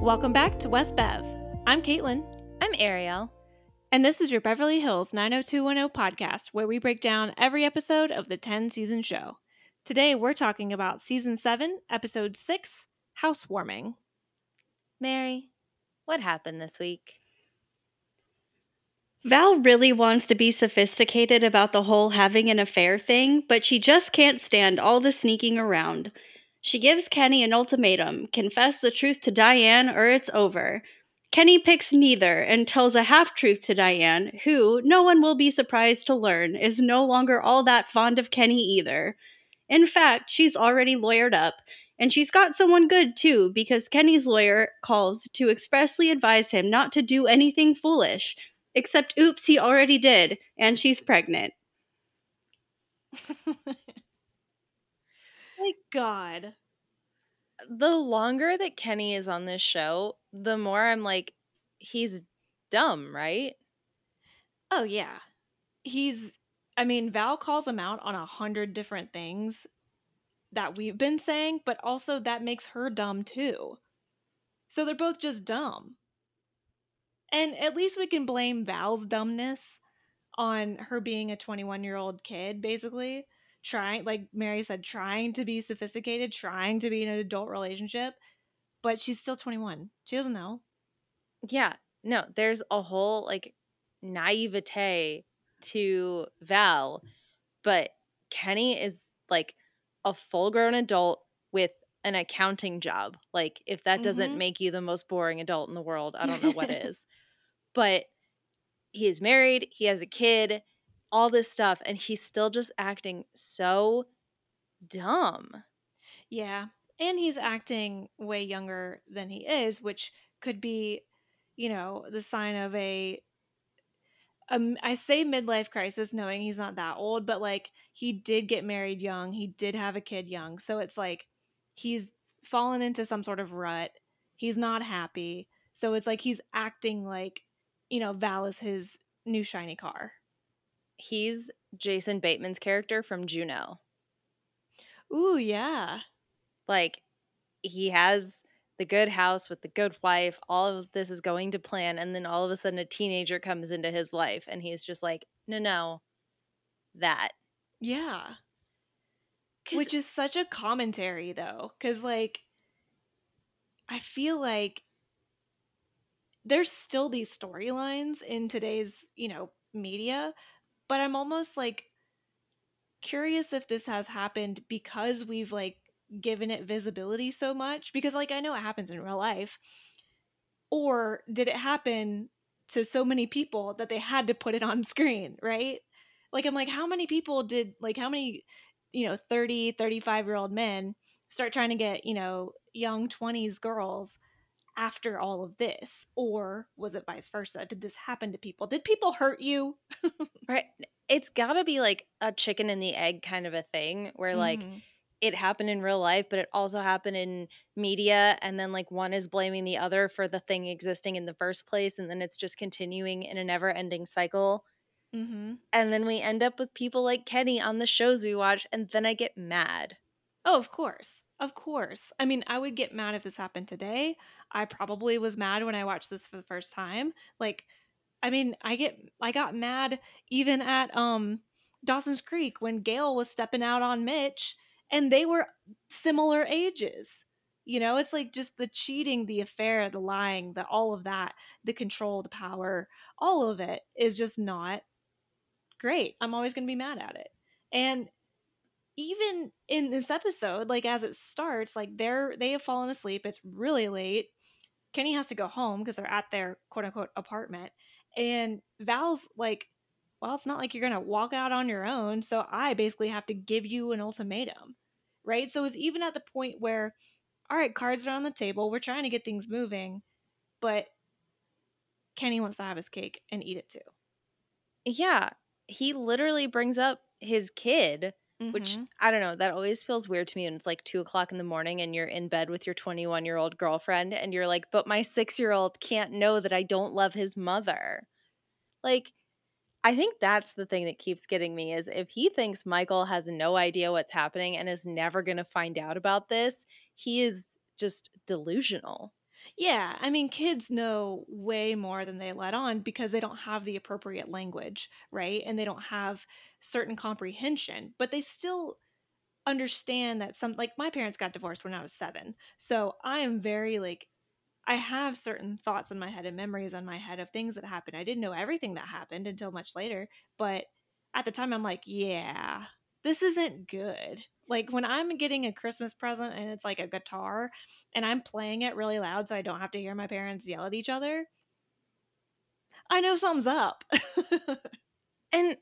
Welcome back to West Bev. I'm Caitlin, I'm Ariel. and this is your Beverly Hills 90210 podcast where we break down every episode of the 10 season show. Today we're talking about season 7, episode 6, Housewarming. Mary, what happened this week? Val really wants to be sophisticated about the whole having an affair thing, but she just can't stand all the sneaking around. She gives Kenny an ultimatum confess the truth to Diane or it's over. Kenny picks neither and tells a half truth to Diane, who, no one will be surprised to learn, is no longer all that fond of Kenny either. In fact, she's already lawyered up, and she's got someone good too, because Kenny's lawyer calls to expressly advise him not to do anything foolish. Except, oops, he already did, and she's pregnant. Like God. The longer that Kenny is on this show, the more I'm like, he's dumb, right? Oh yeah. He's I mean, Val calls him out on a hundred different things that we've been saying, but also that makes her dumb too. So they're both just dumb. And at least we can blame Val's dumbness on her being a 21 year old kid, basically. Trying, like Mary said, trying to be sophisticated, trying to be in an adult relationship, but she's still 21. She doesn't know. Yeah. No, there's a whole like naivete to Val, but Kenny is like a full grown adult with an accounting job. Like, if that doesn't Mhm. make you the most boring adult in the world, I don't know what is. But he is married, he has a kid, all this stuff, and he's still just acting so dumb. Yeah. And he's acting way younger than he is, which could be, you know, the sign of a um I say midlife crisis knowing he's not that old, but like he did get married young, he did have a kid young. So it's like he's fallen into some sort of rut. He's not happy. So it's like he's acting like, you know, Val is his new shiny car. He's Jason Bateman's character from Juno. Ooh, yeah. Like, he has the good house with the good wife, all of this is going to plan, and then all of a sudden a teenager comes into his life, and he's just like, no, no, that. Yeah. Which is such a commentary though, because like I feel like there's still these storylines in today's, you know, media, but I'm almost like curious if this has happened because we've like given it visibility so much because like I know it happens in real life or did it happen to so many people that they had to put it on screen, right? Like I'm like how many people did like how many you know 30 35 year old men start trying to get you know young 20s girls after all of this or was it vice versa did this happen to people did people hurt you Right. It's got to be like a chicken and the egg kind of a thing where, like, Mhm. it happened in real life, but it also happened in media. And then, like, one is blaming the other for the thing existing in the first place. And then it's just continuing in a never ending cycle. Mhm. And then we end up with people like Kenny on the shows we watch. And then I get mad. Oh, of course. Of course. I mean, I would get mad if this happened today. I probably was mad when I watched this for the first time. Like, I mean, I get I got mad even at um Dawson's Creek when Gail was stepping out on Mitch and they were similar ages. You know, it's like just the cheating, the affair, the lying, the all of that, the control, the power, all of it is just not great. I'm always going to be mad at it. And even in this episode, like as it starts, like they're they have fallen asleep. It's really late. Kenny has to go home because they're at their quote unquote apartment. And Val's like, well, it's not like you're gonna walk out on your own. So I basically have to give you an ultimatum. Right. So it's even at the point where, all right, cards are on the table. We're trying to get things moving, but Kenny wants to have his cake and eat it too. Yeah. He literally brings up his kid, which Mhm. I don't know. That always feels weird to me. And it's like two o'clock in the morning and you're in bed with your 21 year old girlfriend and you're like, but my six year old can't know that I don't love his mother. Like, I think that's the thing that keeps getting me is if he thinks Michael has no idea what's happening and is never going to find out about this, he is just delusional. Yeah, I mean, kids know way more than they let on because they don't have the appropriate language, right? And they don't have certain comprehension, but they still understand that some, like, my parents got divorced when I was seven. So I am very, like, I have certain thoughts in my head and memories in my head of things that happened. I didn't know everything that happened until much later, but at the time, I'm like, yeah, this isn't good. Like when I'm getting a Christmas present and it's like a guitar and I'm playing it really loud so I don't have to hear my parents yell at each other, I know something's up. And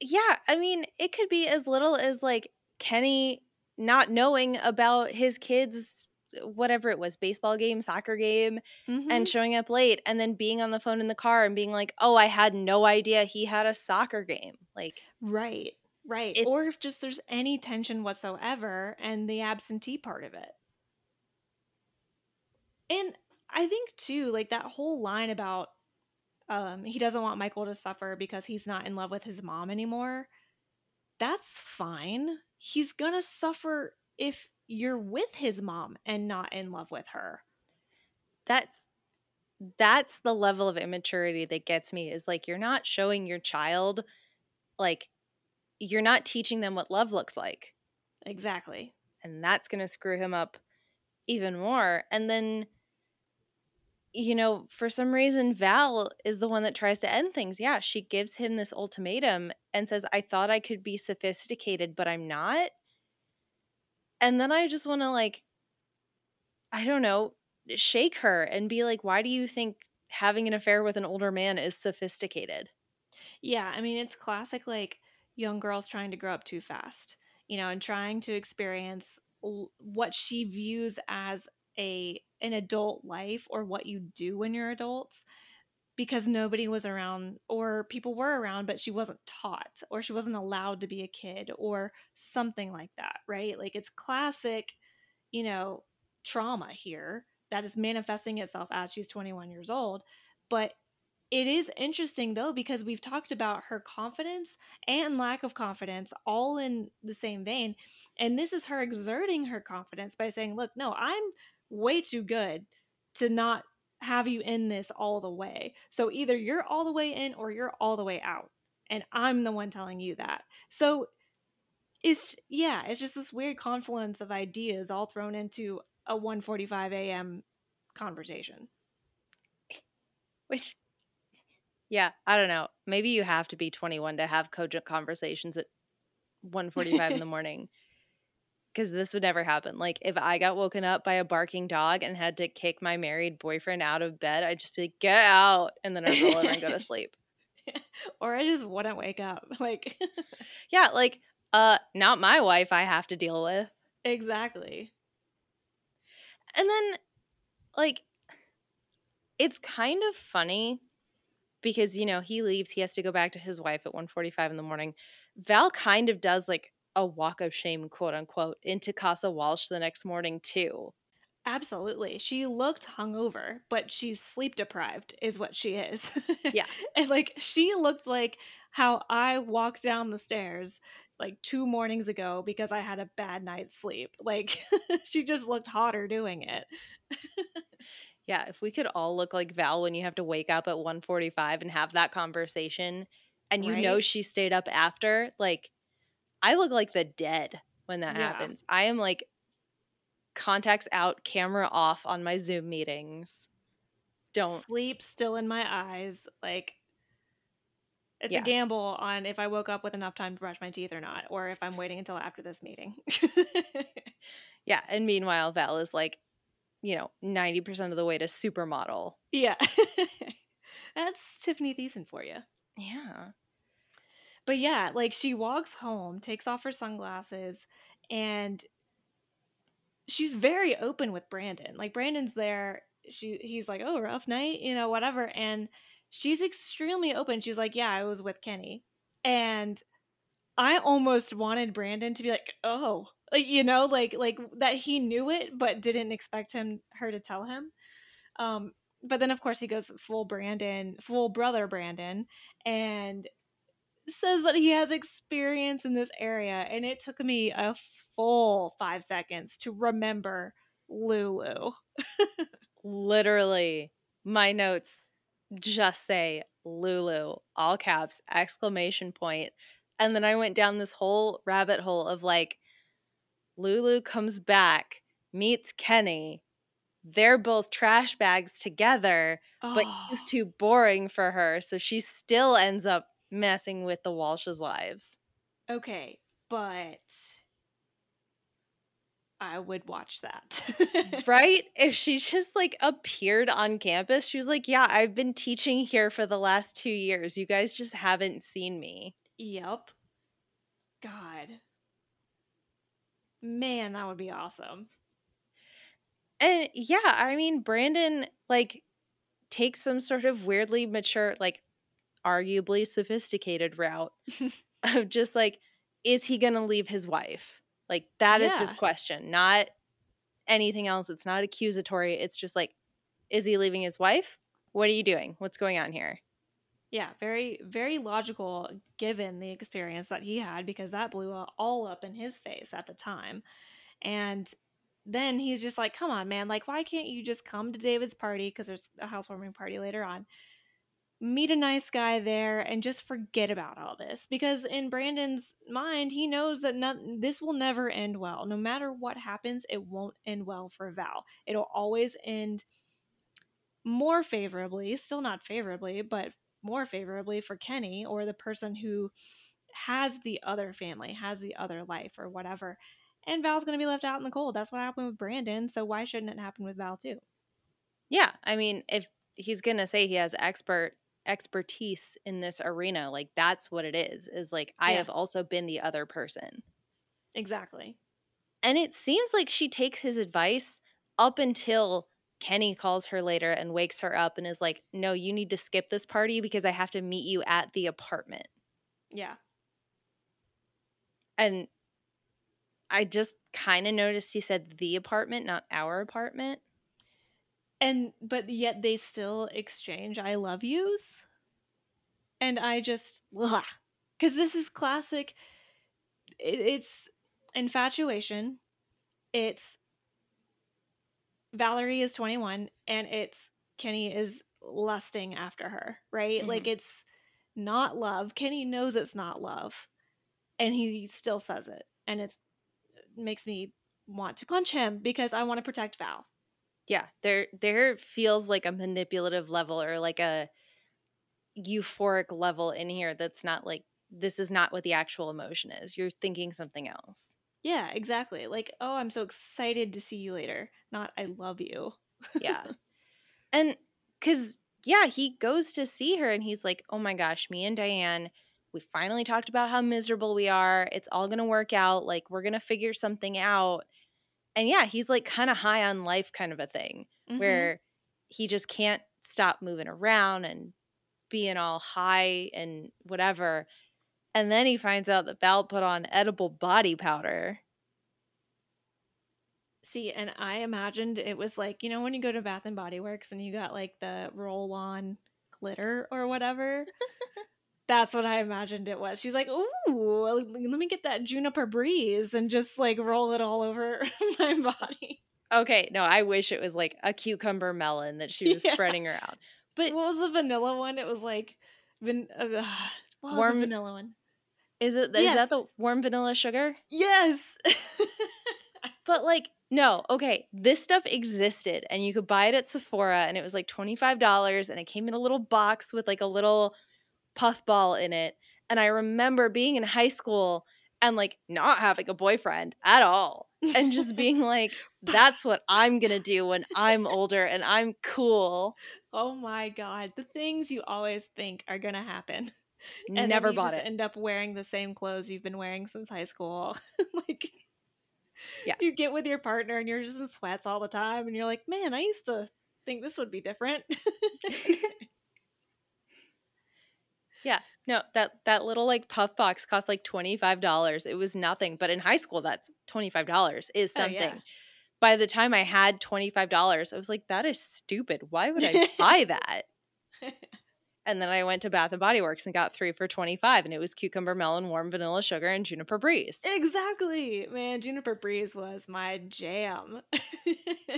yeah, I mean, it could be as little as like Kenny not knowing about his kids whatever it was baseball game soccer game Mhm. and showing up late and then being on the phone in the car and being like oh i had no idea he had a soccer game like right, right. It's- Or if just there's any tension whatsoever and the absentee part of it. And I think too, like that whole line about um, he doesn't want Michael to suffer because he's not in love with his mom anymore. That's fine. He's gonna suffer if you're with his mom and not in love with her. that's that's the level of immaturity that gets me is like you're not showing your child like you're not teaching them what love looks like. Exactly. and that's going to screw him up even more. And then you know for some reason val is the one that tries to end things. Yeah she gives him this ultimatum and says i thought i could be sophisticated but i'm not. And then i just want to like i don't know shake her and be like why do you think having an affair with an older man is sophisticated? Yeah, I mean, it's classic like young girls trying to grow up too fast, you know, and trying to experience what she views as a an adult life or what you do when you're adults because nobody was around or people were around but she wasn't taught or she wasn't allowed to be a kid or something like that, right? Like it's classic, you know, trauma here that is manifesting itself as she's 21 years old, but it is interesting though because we've talked about her confidence and lack of confidence all in the same vein. And this is her exerting her confidence by saying, Look, no, I'm way too good to not have you in this all the way. So either you're all the way in or you're all the way out. And I'm the one telling you that. So it's, yeah, it's just this weird confluence of ideas all thrown into a 1:45 a.m. conversation. which yeah i don't know maybe you have to be 21 to have cogent conversations at 1.45 in the morning because this would never happen like if i got woken up by a barking dog and had to kick my married boyfriend out of bed i'd just be like get out and then i'd roll over and go to sleep or I just wouldn't wake up. Like, yeah like uh not my wife i have to deal with exactly. and then like it's kind of funny because you know he leaves he has to go back to his wife at 1.45 in the morning val kind of does like a walk of shame quote unquote into casa walsh the next morning too Absolutely. She looked hungover, but she's sleep deprived, is what she is. Yeah. and like, she looked like how I walked down the stairs like two mornings ago because I had a bad night's sleep. Like, she just looked hotter doing it. yeah if we could all look like val when you have to wake up at 1.45 and have that conversation and you know she stayed up after like i look like the dead when that Yeah. happens i am like contacts out camera off on my zoom meetings don't Sleep still in my eyes. Like, it's Yeah. a gamble on if I woke up with enough time to brush my teeth or not, or if I'm waiting until after this meeting. Yeah, and meanwhile, Val is like, you know, 90% of the way to supermodel. yeah. That's Tiffany Thiessen for you. Yeah. But yeah, like she walks home, takes off her sunglasses, and she's very open with Brandon. Like Brandon's there, she he's like, "Oh, rough night," you know, whatever, and she's extremely open. She's like, "Yeah, I was with Kenny." And I almost wanted Brandon to be like, "Oh, you know, like like that he knew it but didn't expect him her to tell him." Um but then of course he goes full Brandon, full brother Brandon and says that he has experience in this area and it took me a full 5 seconds to remember Lulu. literally my notes just say Lulu, all caps, exclamation. And then I went down this whole rabbit hole of like, Lulu comes back, meets Kenny. They're both trash bags together, but he's Oh, too boring for her. So she still ends up messing with the Walsh's lives. okay, but I would watch that. right? If she just like appeared on campus, she was like, Yeah, I've been teaching here for the last two years. You guys just haven't seen me. Yep. God. Man, that would be awesome. And yeah, I mean, Brandon like takes some sort of weirdly mature, like arguably sophisticated route of just like, is he gonna leave his wife? Like, that is his question, not anything else. It's not accusatory. It's just like, is he leaving his wife? What are you doing? What's going on here? Yeah, very, very logical given the experience that he had because that blew all up in his face at the time. And then he's just like, come on, man. Like, why can't you just come to David's party? Because there's a housewarming party later on. Meet a nice guy there and just forget about all this. Because in Brandon's mind, he knows that this will never end well. No matter what happens, it won't end well for Val. It'll always end more favorably, still not favorably, but more favorably for Kenny or the person who has the other family, has the other life or whatever. And Val's going to be left out in the cold. That's what happened with Brandon. So why shouldn't it happen with Val too? Yeah, I mean, if he's gonna say he has expert expertise in this arena, like that's what it is. Is like I Yeah. have also been the other person. Exactly. And it seems like she takes his advice up until Kenny calls her later and wakes her up and is like, "No, you need to skip this party because I have to meet you at the apartment." Yeah. And I just kind of noticed he said the apartment, not our apartment. And but yet they still exchange I love yous. And I just because this is classic. It, it's infatuation. It's Valerie is 21 and it's Kenny is lusting after her, right? Like mm-hmm. it's not love. Kenny knows it's not love. And he still says it. And it's it makes me want to punch him because I want to protect Val. Yeah, there there feels like a manipulative level or like a euphoric level in here that's not like this is not what the actual emotion is. You're thinking something else. Yeah, exactly. Like, oh, I'm so excited to see you later. Not I love you. Yeah. and cuz yeah, he goes to see her and he's like, "Oh my gosh, me and Diane, we finally talked about how miserable we are. It's all going to work out. Like we're going to figure something out." And yeah, he's like kind of high on life kind of a thing Mhm. where he just can't stop moving around and being all high and whatever. And then he finds out that Val put on edible body powder. See, and I imagined it was like, you know, when you go to Bath and Body Works and you got like the roll on glitter or whatever. That's what I imagined it was. She's like, ooh, let me get that juniper breeze and just like roll it all over my body. Okay, no, I wish it was like a cucumber melon that she was Yeah. spreading around. But What was the vanilla one? It was like, van- uh, what was Warm- the vanilla one? Is it is Yes. that the warm vanilla sugar? Yes. But like, no, okay, this stuff existed and you could buy it at Sephora and it was like $25 and it came in a little box with like a little puffball in it. And I remember being in high school and like not having a boyfriend at all and just being like, that's what I'm going to do when I'm older and I'm cool. oh my god, the things you always think are gonna happen. And Never you bought just it. End up wearing the same clothes you've been wearing since high school. like, Yeah. you get with your partner and you're just in sweats all the time, and you're like, man, I used to think this would be different. Yeah, no, that that little like puff box cost like $25. It was nothing, but in high school that's $25 is Oh, something. yeah. By the time I had $25, I was like that is stupid. Why would I buy that? And then I went to Bath and Body Works and got three for 25 and it was cucumber melon, warm vanilla sugar, and juniper breeze. Exactly. Man, Juniper Breeze was my jam.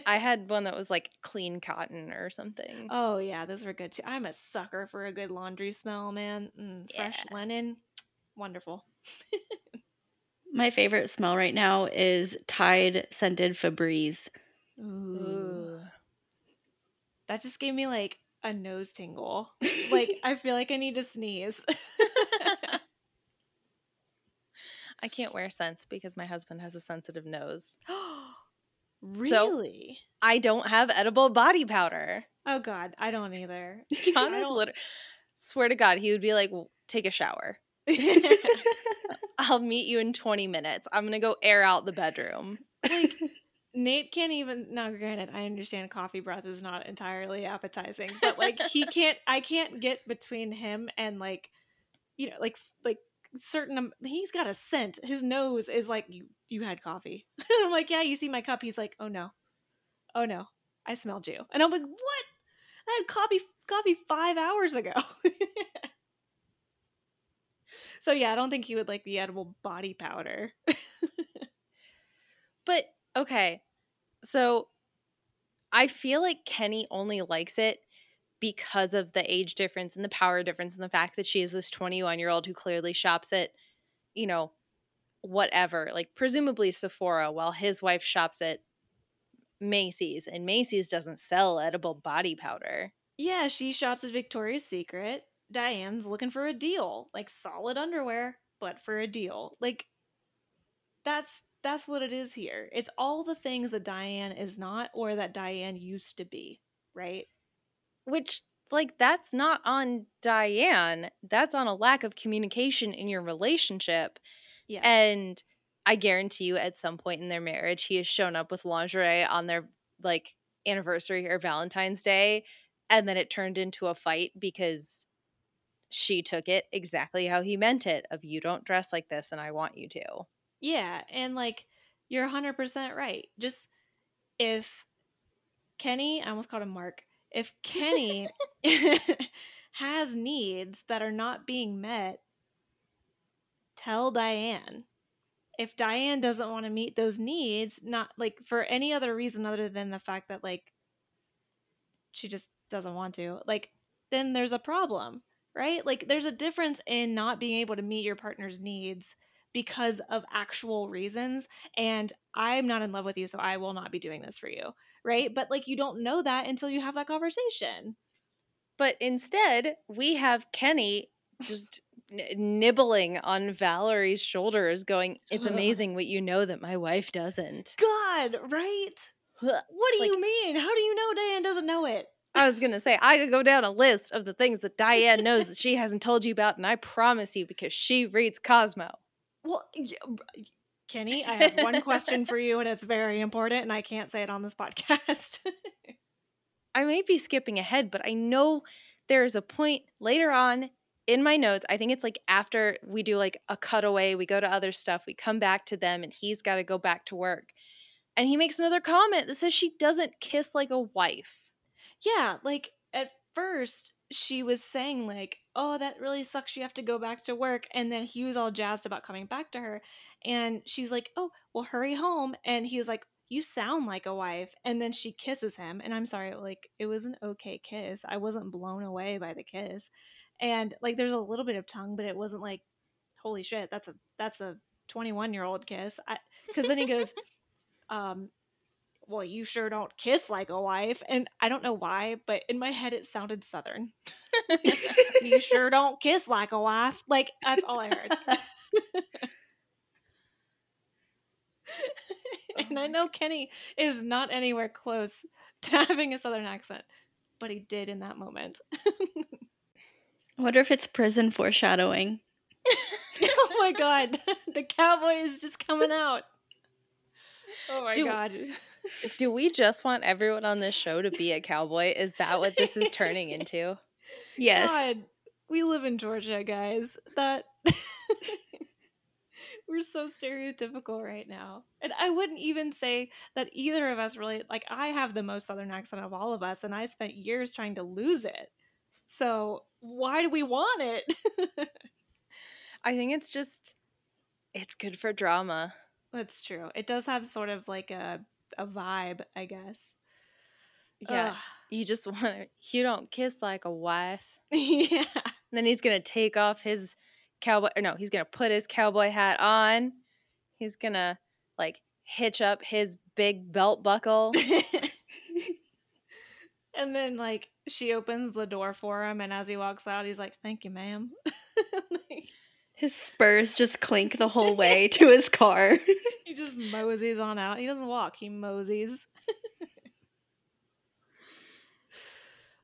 I had one that was like clean cotton or something. oh, yeah, those were good too. I'm a sucker for a good laundry smell, man. Mm, fresh Yeah. linen. Wonderful. My favorite smell right now is Tide scented Febreze. Ooh. That just gave me like a nose tingle. Like, I feel like I need to sneeze. I can't wear scents because my husband has a sensitive nose. really? I don't have edible body powder. oh, God. I don't either. John would don't- swear to God, he would be like, "Take a shower. I'll meet you in 20 minutes. I'm gonna go air out the bedroom." like Nate can't even now granted I understand coffee breath is not entirely appetizing but like he can't I can't get between him and like you know like like certain um, he's got a scent. His nose is like you you had coffee. I'm like yeah you see my cup. He's like oh no. Oh no. I smelled you. And I'm like what? I had coffee coffee 5 hours ago. So yeah I don't think he would like the edible body powder. But okay, so I feel like Kenny only likes it because of the age difference and the power difference and the fact that she is this 21 year old who clearly shops at, you know, whatever, like presumably Sephora, while his wife shops at Macy's, and Macy's doesn't sell edible body powder. Yeah, she shops at Victoria's Secret. Diane's looking for a deal, like solid underwear, but for a deal. Like that's that's what it is here. It's all the things that Diane is not or that Diane used to be, right? Which, like, that's not on Diane. That's on a lack of communication in your relationship. Yeah. And I guarantee you, at some point in their marriage, he has shown up with lingerie on their like anniversary or Valentine's Day, and then it turned into a fight because she took it exactly how he meant it of you don't dress like this and I want you to. Yeah, and like you're 100% right. Just if Kenny, I almost called him Mark. If Kenny has needs that are not being met, tell Diane. If Diane doesn't want to meet those needs, not like for any other reason other than the fact that like she just doesn't want to, like then there's a problem, right? Like there's a difference in not being able to meet your partner's needs because of actual reasons and I'm not in love with you so I will not be doing this for you, right? But like you don't know that until you have that conversation. But instead, we have Kenny just nibbling on Valerie's shoulders, going, It's amazing what you know that my wife doesn't. God, right? What do Like- you mean? How do you know Diane doesn't know it? I was going to say, I could go down a list of the things that Diane knows that she hasn't told you about, and I promise you, because she reads Cosmo. Well, y- b- Kenny, I have one question for you and it's very important and I can't say it on this podcast. I may be skipping ahead, but I know there is a point later on in my notes. I think it's like after we do like a cutaway, we go to other stuff, we come back to them, and he's got to go back to work. And he makes another comment that says she doesn't kiss like a wife. yeah, like at first she was saying like, "Oh, that really sucks. You have to go back to work." And then he was all jazzed about coming back to her, and she's like, "Oh, well, hurry home." And he was like, "You sound like a wife." And then she kisses him, and I'm sorry, like it was an okay kiss. I wasn't blown away by the kiss, and like there's a little bit of tongue, but it wasn't like, "Holy shit, that's a that's a 21 year old kiss." Because then he goes, um, well, you sure don't kiss like a wife. And I don't know why, but in my head it sounded southern. you sure don't kiss like a wife. Like that's all I heard. and I know Kenny is not anywhere close to having a southern accent, but he did in that moment. I wonder if it's prison foreshadowing. oh my god, the cowboy is just coming out. Oh my Do- god. Do we just want everyone on this show to be a cowboy? Is that what this is turning into? Yes. God, we live in Georgia, guys. That we're so stereotypical right now. And I wouldn't even say that either of us really like I have the most southern accent of all of us and I spent years trying to lose it. So, why do we want it? I think it's just it's good for drama. That's true. It does have sort of like a a vibe, I guess. Yeah. You just want to you don't kiss like a wife. yeah. And then he's gonna take off his cowboy or no, he's gonna put his cowboy hat on. He's gonna like hitch up his big belt buckle. and then like she opens the door for him and as he walks out he's like, "Thank you, ma'am." like, His spurs just clink the whole way to his car. he just moseys on out. He doesn't walk, he moseys.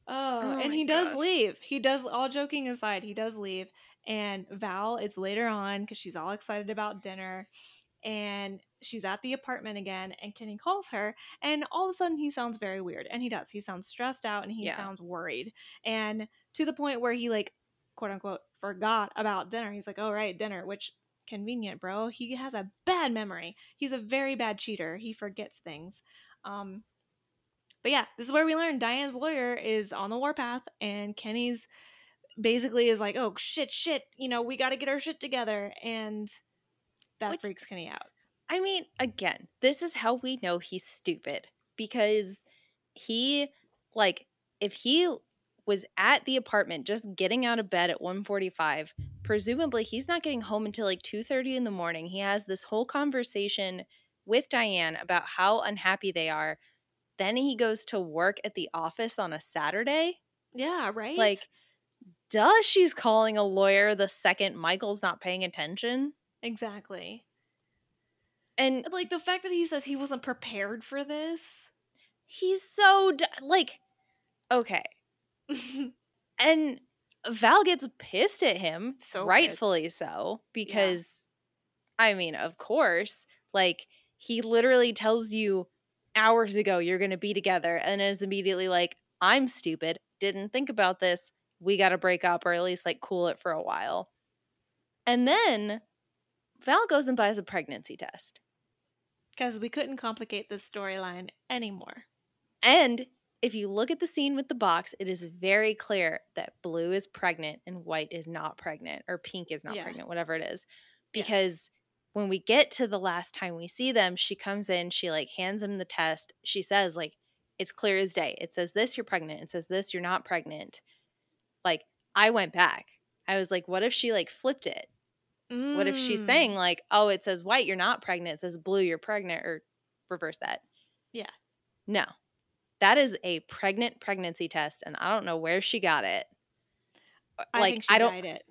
oh, Oh and my he does leave. He does all joking aside, he does leave. And Val, it's later on because she's all excited about dinner. And she's at the apartment again, and Kenny calls her, and all of a sudden he sounds very weird. And he does. He sounds stressed out and he Yeah. sounds worried. And to the point where he, like, quote unquote, forgot about dinner. He's like, oh, right, dinner, which convenient, bro. He has a bad memory. He's a very bad cheater. He forgets things. Um, but yeah, this is where we learn Diane's lawyer is on the warpath, and Kenny's basically is like, oh shit, shit, you know, we got to get our shit together, and that Which- freaks Kenny out. I mean, again, this is how we know he's stupid because he like if he was at the apartment just getting out of bed at 1:45, presumably he's not getting home until like 2:30 in the morning. He has this whole conversation with Diane about how unhappy they are. Then he goes to work at the office on a Saturday. Yeah, right. Like duh, she's calling a lawyer the second Michael's not paying attention. exactly. And And, Like the fact that he says he wasn't prepared for this. he's so d- like okay and val gets pissed at him So pissed. rightfully so because i mean of course like he literally tells you hours ago you're going to be together and is immediately like i'm stupid didn't think about this we got to break up or at least like cool it for a while and then val goes and buys a pregnancy test Because we couldn't complicate this storyline anymore. And if you look at the scene with the box, it is very clear that blue is pregnant and white is not pregnant, or pink is not Yeah. pregnant, whatever it is. Yeah. Because when we get to the last time we see them, she comes in, she like hands him the test. She says, like, it's clear as day. It says this, you're pregnant. It says this, you're not pregnant. Like, I went back. I was like, what if she like flipped it? What if she's Mm. saying, like, oh, it says white, you're not pregnant. It says blue, you're pregnant, or reverse that? Yeah. No. That is a pregnant pregnancy test, and I don't know where she got it. Uh, I like, think she I don't- dyed it.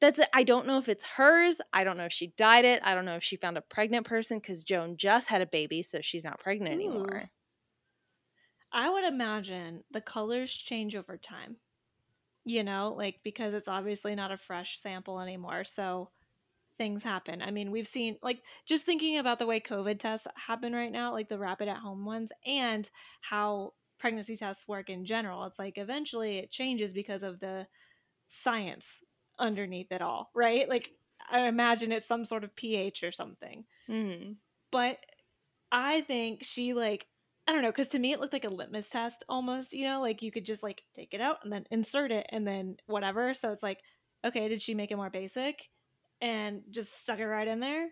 That's it. I don't know if it's hers. I don't know if she dyed it. I don't know if she found a pregnant person because Joan just had a baby, so she's not pregnant Ooh. anymore. I would imagine the colors change over time. You know, like because it's obviously not a fresh sample anymore. So things happen. I mean, we've seen like just thinking about the way COVID tests happen right now, like the rapid at home ones, and how pregnancy tests work in general. It's like eventually it changes because of the science underneath it all, right? Like I imagine it's some sort of pH or something Mm. but I think she like I don't know because to me it looked like a litmus test almost. You know, like you could just like take it out and then insert it and then whatever. So it's like, okay, did she make it more basic and just stuck it right in there?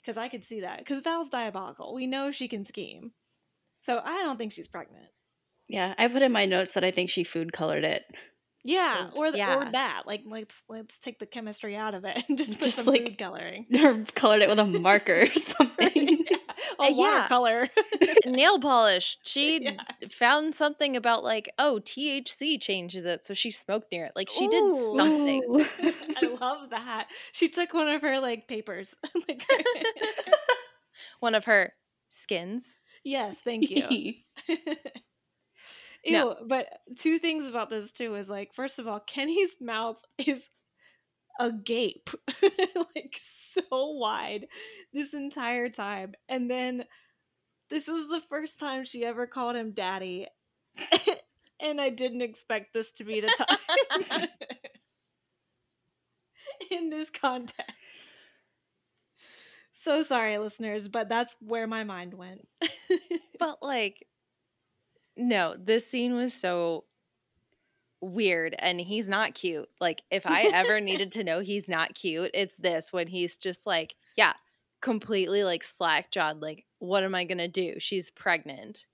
Because I could see that. Because Val's diabolical. We know she can scheme. So I don't think she's pregnant. yeah, I put in my notes that I think she food colored it. Yeah, or the, or that. Like let's let's take the chemistry out of it and just put Just, some like, food coloring. or colored it with a marker or something. a Uh, yeah. watercolor. Nail polish. She Yeah. found something about like, oh, THC changes it, so she smoked near it. Like she did something. I love that. She took one of her like papers. like, One of her skins. yes, thank you. Ew, No. but two things about this too is like, first of all, Kenny's mouth is agape, like so wide this entire time. And then this was the first time she ever called him daddy. and I didn't expect this to be the time in this context. So sorry, listeners, but that's where my mind went. But like, no, this scene was so weird and he's not cute. Like if I ever needed to know he's not cute, it's this when he's just like, yeah, completely like slack jawed. Like, what am I gonna do? She's pregnant.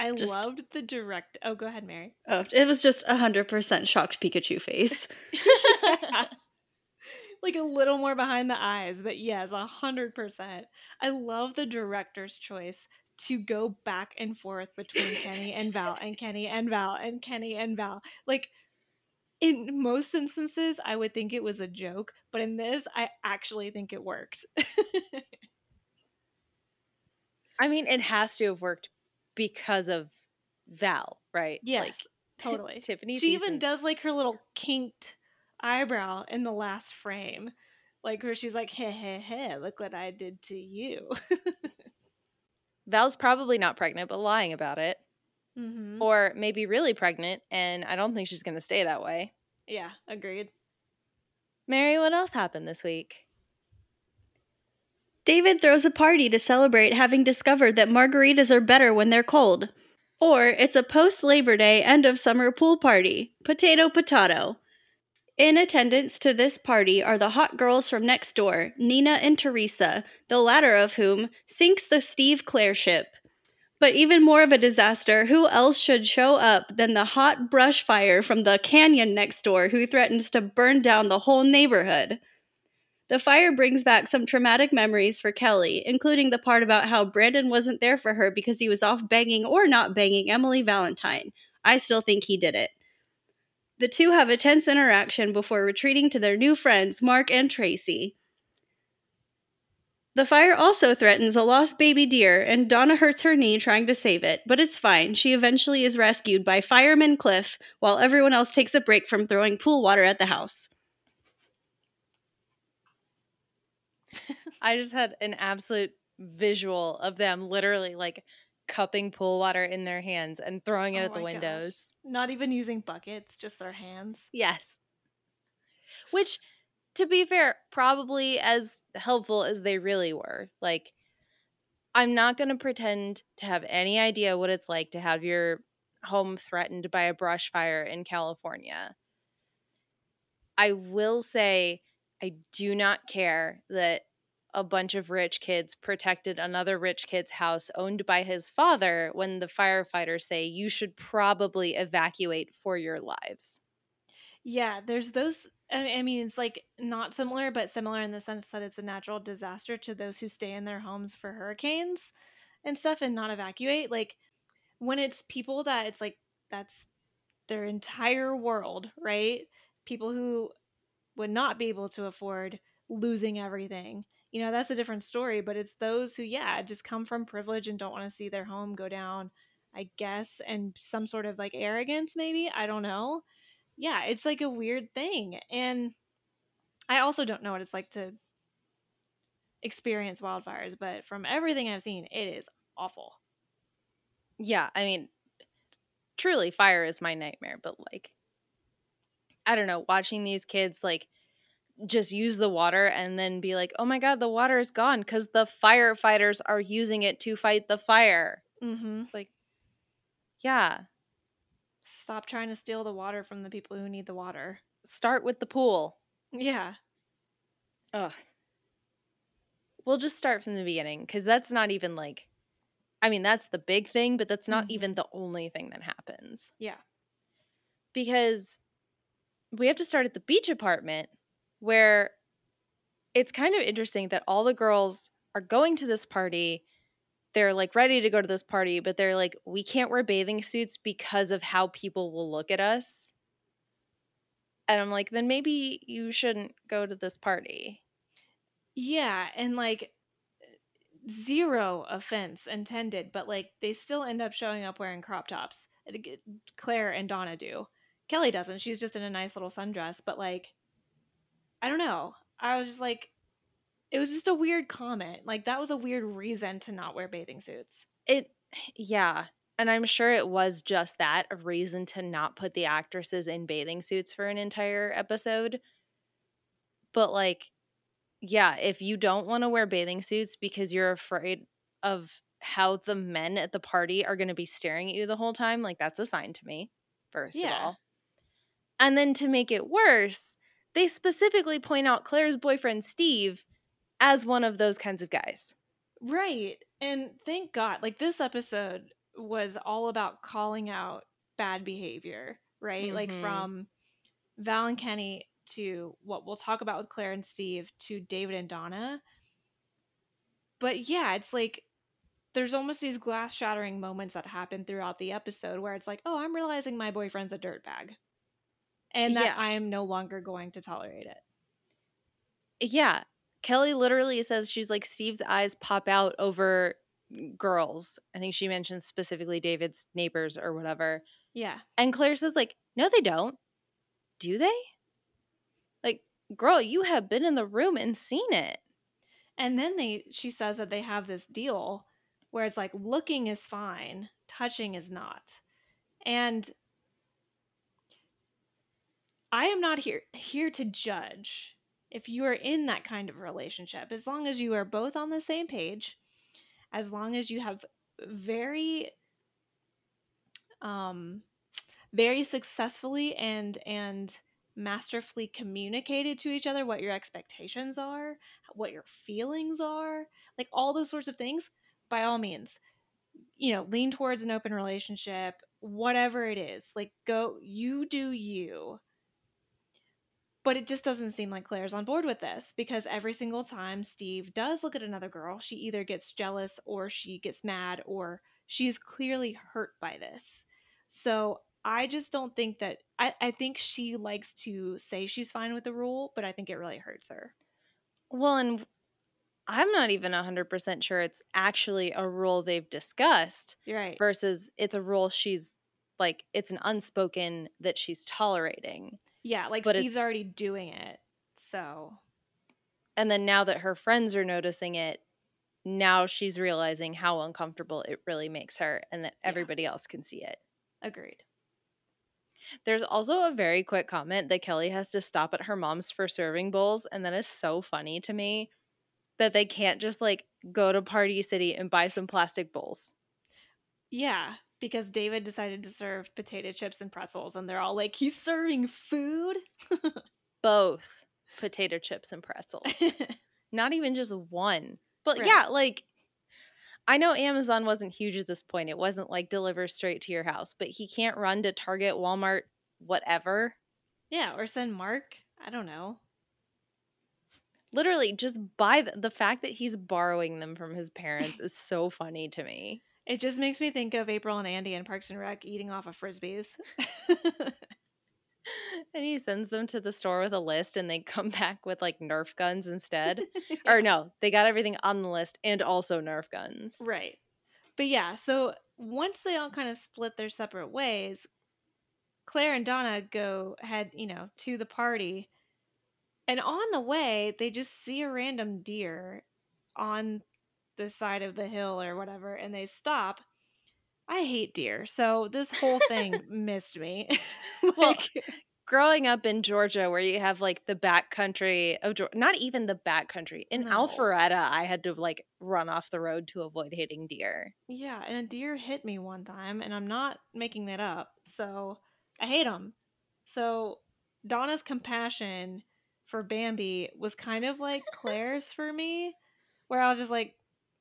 I Just- loved the direct. Oh, go ahead, Mary. Oh, it was just a hundred percent shocked Pikachu face. like a little more behind the eyes, but yes, a hundred percent. I love the director's choice to go back and forth between Kenny and Val and Kenny and Val and Kenny and Val. Like in most instances, I would think it was a joke, but in this, I actually think it worked. I mean, it has to have worked because of Val, right? yes, totally. Tiffany. she even does like her little kinked eyebrow in the last frame like where she's like hey hey hey look what i did to you Val's probably not pregnant, but lying about it. mm-hmm. Or maybe really pregnant, and I don't think she's gonna stay that way. yeah agreed Mary, what else happened this week? David throws a party to celebrate having discovered that margaritas are better when they're cold. Or it's a post Labor Day end of summer pool party. Potato, potato. In attendance to this party are the hot girls from next door, Nina and Teresa, the latter of whom sinks the Steve Clare ship. But even more of a disaster, who else should show up than the hot brush fire from the canyon next door who threatens to burn down the whole neighborhood? The fire brings back some traumatic memories for Kelly, including the part about how Brandon wasn't there for her because he was off banging or not banging Emily Valentine. I still think he did it. The two have a tense interaction before retreating to their new friends, Mark and Tracy. The fire also threatens a lost baby deer, and Donna hurts her knee trying to save it, but it's fine. She eventually is rescued by fireman Cliff, while everyone else takes a break from throwing pool water at the house. I just had an absolute visual of them literally like cupping pool water in their hands and throwing it Oh at the my gosh. windows. Not even using buckets just their hands Yes. Which, to be fair, probably as helpful as they really were. Like, I'm not going to pretend to have any idea what it's like to have your home threatened by a brush fire in California. I will say, I do not care that a bunch of rich kids protected another rich kid's house owned by his father when the firefighters say you should probably evacuate for your lives. yeah there's those I mean, it's like not similar, but similar in the sense that it's a natural disaster to those who stay in their homes for hurricanes and stuff and not evacuate. Like when it's people that it's like that's their entire world, right? People who would not be able to afford losing everything. You know, that's a different story, but it's those who, yeah, just come from privilege and don't want to see their home go down, I guess, and some sort of like arrogance, maybe. I don't know. Yeah, it's like a weird thing. And I also don't know what it's like to experience wildfires, but from everything I've seen, it is awful. yeah, I mean, truly, fire is my nightmare. But like, I don't know, watching these kids like just use the water and then be like, oh my god, the water is gone because the firefighters are using it to fight the fire. Mm-hmm. It's like, yeah, Stop trying to steal the water from the people who need the water. start with the pool. Yeah. Ugh. We'll just start from the beginning because that's not even like, I mean, that's the big thing, but that's not Mhm. even the only thing that happens. Yeah. because we have to start at the beach apartment where it's kind of interesting that all the girls are going to this party. They're like ready to go to this party, but they're like, we can't wear bathing suits because of how people will look at us. And I'm like, then maybe you shouldn't go to this party. Yeah, and like zero offense intended, but like they still end up showing up wearing crop tops. Clare and Donna do. Kelly doesn't. She's just in a nice little sundress, but like I don't know. I was just like it was just a weird comment. Like that was a weird reason to not wear bathing suits. It, yeah. And I'm sure it was just that a reason to not put the actresses in bathing suits for an entire episode. But, like, yeah, if you don't want to wear bathing suits because you're afraid of how the men at the party are going to be staring at you the whole time, like, that's a sign to me, first Yeah. of all. And then to make it worse, they specifically point out Clare's boyfriend, Steve, as one of those kinds of guys. Right. And thank God, like this episode was all about calling out bad behavior, right? Like Mhm. from Val and Kenny to what we'll talk about with Clare and Steve to David and Donna. But yeah, it's like there's almost these glass shattering moments that happen throughout the episode where it's like, oh, I'm realizing my boyfriend's a dirtbag. And that Yeah. I am no longer going to tolerate it. Yeah. Kelly literally says she's like, Steve's eyes pop out over girls. I think she mentions specifically David's neighbors or whatever. Yeah. And Clare says, like, no, they don't. Do they? Like, girl, you have been in the room and seen it. And then they she says that they have this deal where it's like looking is fine, touching is not. And I am not here here to judge if you are in that kind of relationship as long as you are both on the same page, as long as you have very um very successfully and and masterfully communicated to each other what your expectations are, what your feelings are, like all those sorts of things, by all means, you know, lean towards an open relationship, whatever it is. Like go you do you. But it just doesn't seem like Clare's on board with this because every single time Steve does look at another girl, she either gets jealous or she gets mad or she is clearly hurt by this. So I just don't think that I, I think she likes to say she's fine with the rule, but I think it really hurts her. Well, and I'm not even 100% sure it's actually a rule they've discussed You're right. versus it's a rule she's like, it's an unspoken that she's tolerating. Yeah, like but Steve's already doing it. So And then now that her friends are noticing it, now she's realizing how uncomfortable it really makes her and that Yeah. everybody else can see it. agreed. There's also a very quick comment that Kelly has to stop at her mom's for serving bowls, and that is so funny to me that they can't just like go to Party City and buy some plastic bowls. Yeah, because David decided to serve potato chips and pretzels, and they're all like, he's serving food. Both potato chips and pretzels. Not even just one. But Right. yeah, like I know Amazon wasn't huge at this point. It wasn't like deliver straight to your house, but he can't run to Target, Walmart, whatever. yeah, or send Mark. I don't know. Literally, just buy the, the fact that he's borrowing them from his parents is so funny to me. It just makes me think of April and Andy in Parks and Rec eating off of frisbees. And he sends them to the store with a list and they come back with like Nerf guns instead. or no, they got everything on the list and also Nerf guns. right. But yeah, so once they all kind of split their separate ways, Clare and Donna go head, you know, to the party. And on the way, they just see a random deer on the side of the hill or whatever, and they stop. I hate deer, so this whole thing missed me. Well, Growing up in Georgia, where you have like the back country of Georgia, not even the back country. In No. Alpharetta, I had to like run off the road to avoid hitting deer. yeah, and a deer hit me one time, and I'm not making that up. So I hate them. So Donna's compassion for Bambi was kind of like Clare's for me, where I was just like,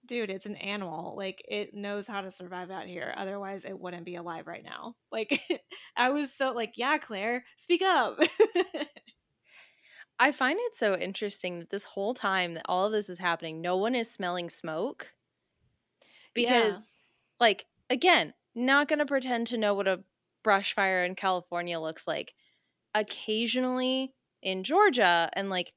dude, it's an animal. Like it knows how to survive out here. Otherwise, it wouldn't be alive right now. Like I was so like, yeah, Clare, speak up. I find it so interesting that this whole time that all of this is happening, no one is smelling smoke. Yeah. Because, like, again, not going to pretend to know what a brush fire in California looks like. Occasionally in Georgia and like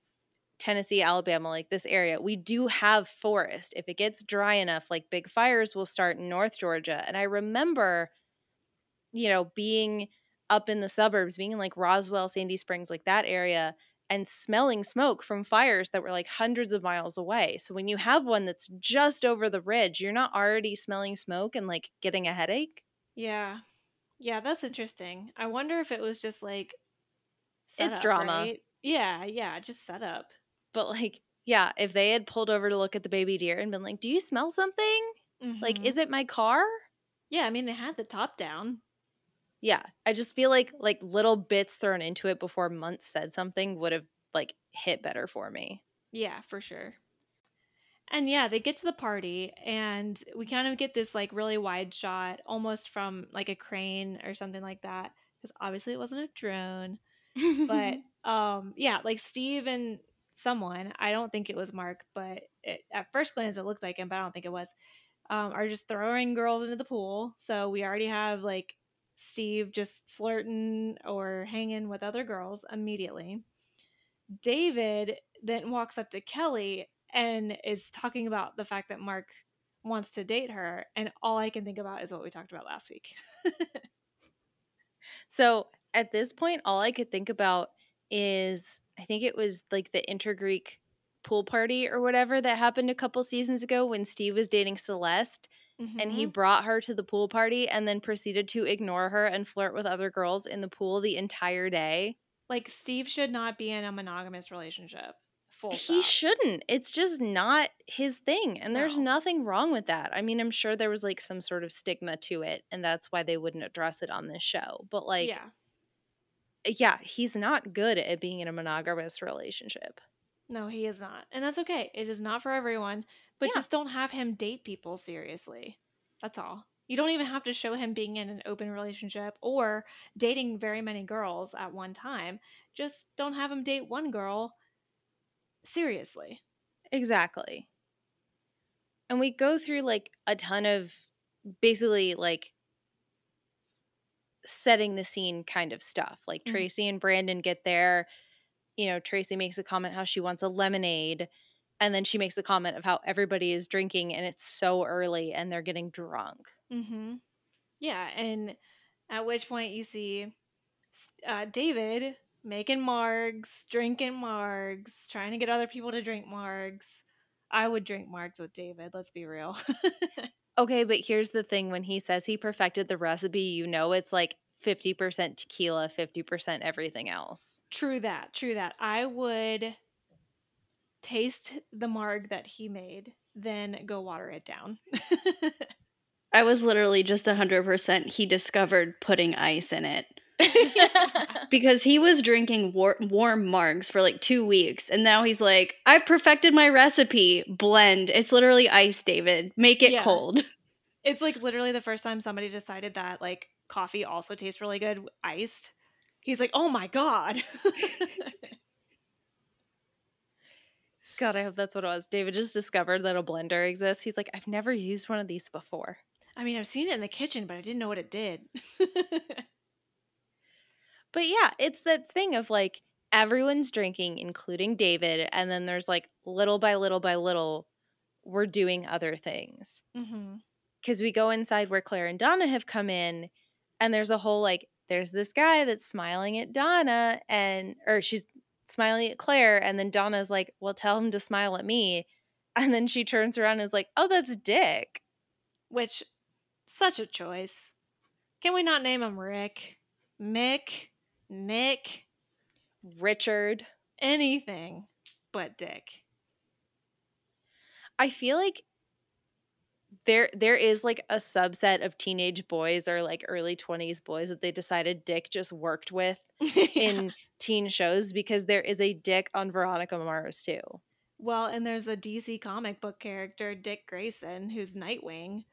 Tennessee, Alabama, like this area, we do have forest. If it gets dry enough, like big fires will start in North Georgia. And I remember, you know, being up in the suburbs, being in like Roswell, Sandy Springs, like that area, and smelling smoke from fires that were like hundreds of miles away. So when you have one that's just over the ridge, you're not already smelling smoke and like getting a headache. yeah. Yeah, that's interesting. I wonder if it was just like It's setup, drama. right? Yeah, yeah, just set up. But like, yeah, if they had pulled over to look at the baby deer and been like, "Do you smell something? Like, Mhm. is it my car?" yeah, I mean they had the top down. Yeah, I just feel like like little bits thrown into it before Muntz said something would have like hit better for me. Yeah, for sure. And yeah, they get to the party and we kind of get this like really wide shot almost from like a crane or something like that because obviously it wasn't a drone. But um yeah, like Steve and someone, I don't think it was Mark, but it, at first glance it looked like him, but I don't think it was. Um, are just throwing girls into the pool. So we already have like Steve just flirting or hanging with other girls immediately. David then walks up to Kelly and is talking about the fact that Mark wants to date her. And all I can think about is what we talked about last week. so at this point, all I could think about is I think it was like the intergreek pool party or whatever that happened a couple seasons ago when Steve was dating Celeste. Mm-hmm. And he mm-hmm. brought her to the pool party and then proceeded to ignore her and flirt with other girls in the pool the entire day. Like, Steve should not be in a monogamous relationship. Full he shouldn't. It's just not his thing. And no. there's nothing wrong with that. I mean, I'm sure there was like some sort of stigma to it, and that's why they wouldn't address it on this show. But like, yeah, yeah he's not good at being in a monogamous relationship. No, he is not. And that's okay. It is not for everyone, but yeah. just don't have him date people seriously. That's all. You don't even have to show him being in an open relationship or dating very many girls at one time. Just don't have him date one girl seriously. Exactly. And we go through like a ton of basically like setting the scene kind of stuff. Like mm-hmm. Tracy and Brandon get there. You know, Tracy makes a comment how she wants a lemonade. And then she makes a comment of how everybody is drinking and it's so early and they're getting drunk. Mm-hmm. Yeah. And at which point you see uh, David making margs, drinking margs, trying to get other people to drink margs. I would drink margs with David, let's be real. okay, but here's the thing when he says he perfected the recipe, you know it's like 50% tequila, 50% everything else. True that. True that. I would taste the marg that he made, then go water it down. I was literally just 100% he discovered putting ice in it. because he was drinking war- warm margs for like two weeks and now he's like i've perfected my recipe blend. It's literally ice david. Make it yeah. cold. It's like literally the first time somebody decided that like coffee also tastes really good iced. He's like oh my god. God i hope that's what it was. David just discovered that a blender exists. He's like i've never used one of these before. I mean i've seen it in the kitchen but i didn't know what it did but yeah, it's that thing of like everyone's drinking, including David, and then there's like little by little by little, we're doing other things. Because mm-hmm. we go inside where Clare and Donna have come in, and there's a whole like, there's this guy that's smiling at Donna, and or she's smiling at Clare, and then Donna's like, well, tell him to smile at me. And then she turns around and is like, oh, that's Dick. Which, such a choice. Can we not name him Rick? Mick? Nick, Richard, anything but Dick. I feel like there there is like a subset of teenage boys or like early 20s boys that they decided Dick just worked with yeah. in teen shows because there is a Dick on Veronica Mars too. Well, and there's a DC comic book character, Dick Grayson, who's Nightwing.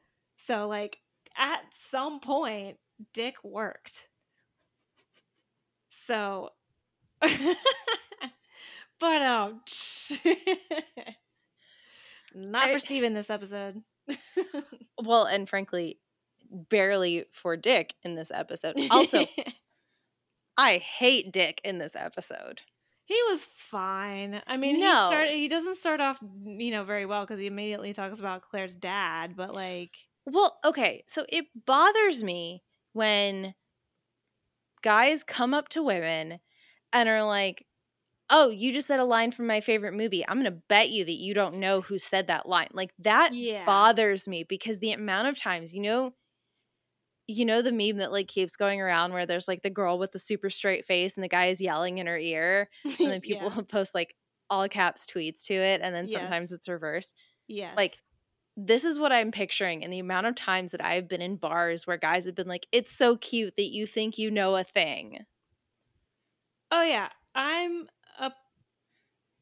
So like at some point Dick worked. So, but um, not for Steven this episode. well, and frankly, barely for Dick in this episode. Also, I hate Dick in this episode. He was fine. I mean, no. he started. He doesn't start off, you know, very well because he immediately talks about Clare's dad. But like, well, okay, so it bothers me when guys come up to women and are like, oh, you just said a line from my favorite movie. I'm going to bet you that you don't know who said that line. Like that yeah. bothers me because the amount of times, you know, you know the meme that like keeps going around where there's like the girl with the super straight face and the guy is yelling in her ear and then people yeah. post like all caps tweets to it and then sometimes yes. it's reversed. Yeah. Like this is what I'm picturing and the amount of times that I've been in bars where guys have been like, it's so cute that you think you know a thing. Oh yeah, I'm a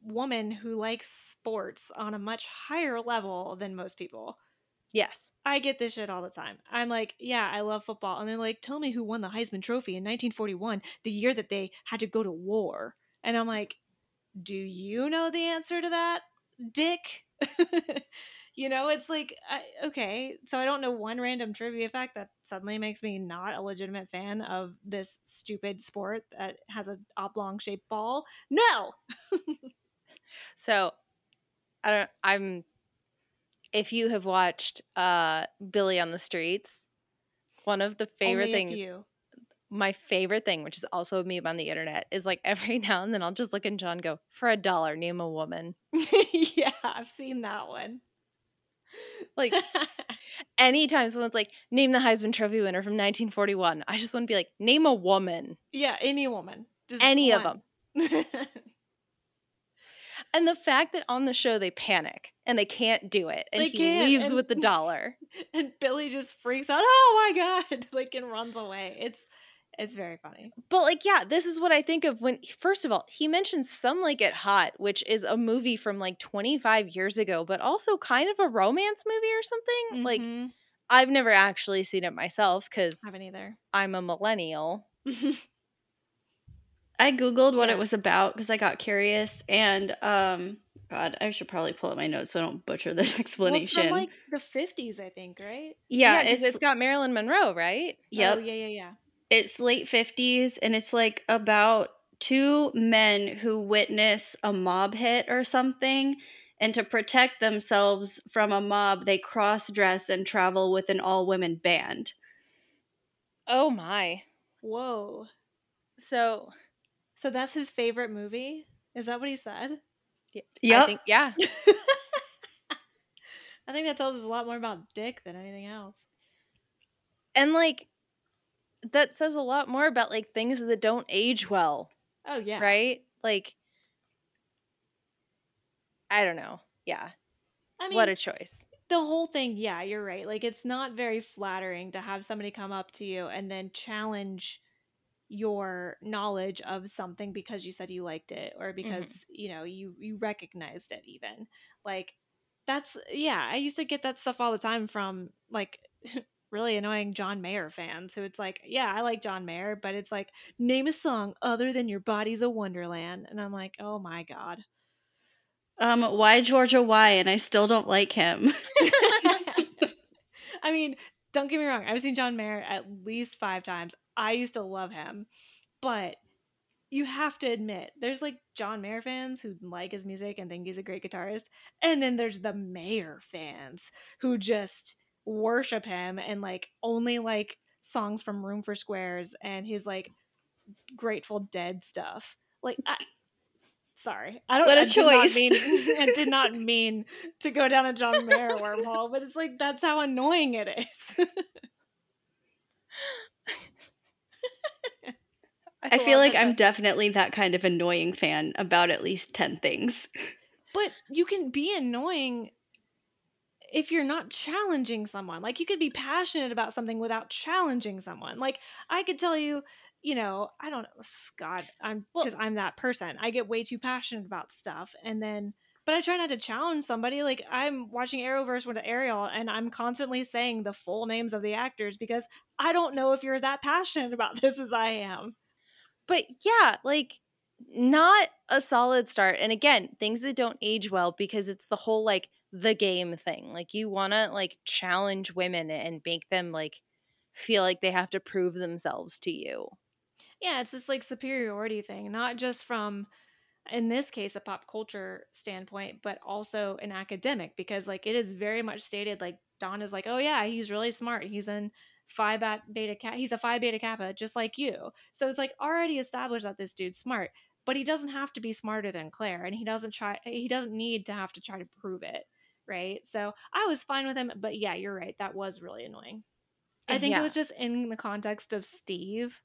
woman who likes sports on a much higher level than most people. Yes. I get this shit all the time. I'm like, yeah, I love football. And they're like, tell me who won the Heisman Trophy in 1941, the year that they had to go to war. And I'm like, do you know the answer to that, dick? you know, it's like, I, okay, so I don't know one random trivia fact that suddenly makes me not a legitimate fan of this stupid sport that has a oblong shaped ball. No. So I don't I'm if you have watched uh Billy on the Streets, one of the favorite things few. my favorite thing, which is also a meme on the internet, is like every now and then I'll just look at John and go, for a dollar, name a woman. yeah, I've seen that one. Like anytime someone's like, name the Heisman Trophy winner from 1941, I just want to be like, name a woman. yeah, any woman. Just Any of them. And the fact that on the show they panic and they can't do it and They he leaves and- with the dollar. and Billy just freaks out. Oh my god! Like and runs away. It's it's very funny. But like, yeah, this is what I think of when first of all, he mentions Some Like It Hot, which is a movie from like 25 years ago, but also kind of a romance movie or something. Like Mhm. I've never actually seen it myself because I haven't either. I'm a millennial. I googled what Yeah. it was about because I got curious, and um, God, I should probably pull up my notes so I don't butcher this Well, it's explanation. from like the fifties, I think, right? yeah, 'cause it's, it's got Marilyn Monroe, right? yep, Oh, yeah, yeah, yeah. It's late fifties, and it's like about two men who witness a mob hit or something. And to protect themselves from a mob, they cross dress and travel with an all women band. Oh my. Whoa. So So that's his favorite movie. Is that what he said? I think yeah. I think that tells us a lot more about Dick than anything else. And like that says a lot more about like things that don't age well. Oh yeah. right? Like, I don't know. Yeah, I mean, what a choice. the whole thing, yeah, you're right. Like it's not very flattering to have somebody come up to you and then challenge your knowledge of something because you said you liked it or mm-hmm. because, you know, you you recognized it even. Like that's yeah, I used to get that stuff all the time from like really annoying John Mayer fans who it's like, yeah, I like John Mayer, but it's like name a song other than Your Body's a Wonderland and I'm like, "Oh my god." Um, why Georgia? Why? And I still don't like him. I mean, don't get me wrong. I've seen John Mayer at least five times. I used to love him, but you have to admit, there's like John Mayer fans who like his music and think he's a great guitarist, and then there's the Mayer fans who just worship him and like only like songs from Room for Squares and his like Grateful Dead stuff. Like, I, sorry, I don't. What a I did not choice. mean, I did not mean to go down a John Mayer wormhole, but it's like that's how annoying it is. I feel like I'm definitely that kind of annoying fan about at least 10 things. but you can be annoying if you're not challenging someone. Like you could be passionate about something without challenging someone. Like I could tell you, you know, I don't know, God, I'm Well- because I'm that person. I get way too passionate about stuff, and then. But I try not to challenge somebody. Like I'm watching Arrowverse with Ariel, and I'm constantly saying the full names of the actors because I don't know if you're that passionate about this as I am. But yeah, like not a solid start. And again, things that don't age well because it's the whole like the game thing. Like you want to like challenge women and make them like feel like they have to prove themselves to you. Yeah, it's this like superiority thing, not just from in this case a pop culture standpoint, but also an academic because like it is very much stated like Don is like, "Oh yeah, he's really smart. He's in Phi Beta Kappa. He's a Phi Beta Kappa just like you." So it's like already established that this dude's smart, but he doesn't have to be smarter than Clare and he doesn't try he doesn't need to have to try to prove it, right? So I was fine with him, but yeah, you're right. That was really annoying. I think Yeah. it was just in the context of Steve.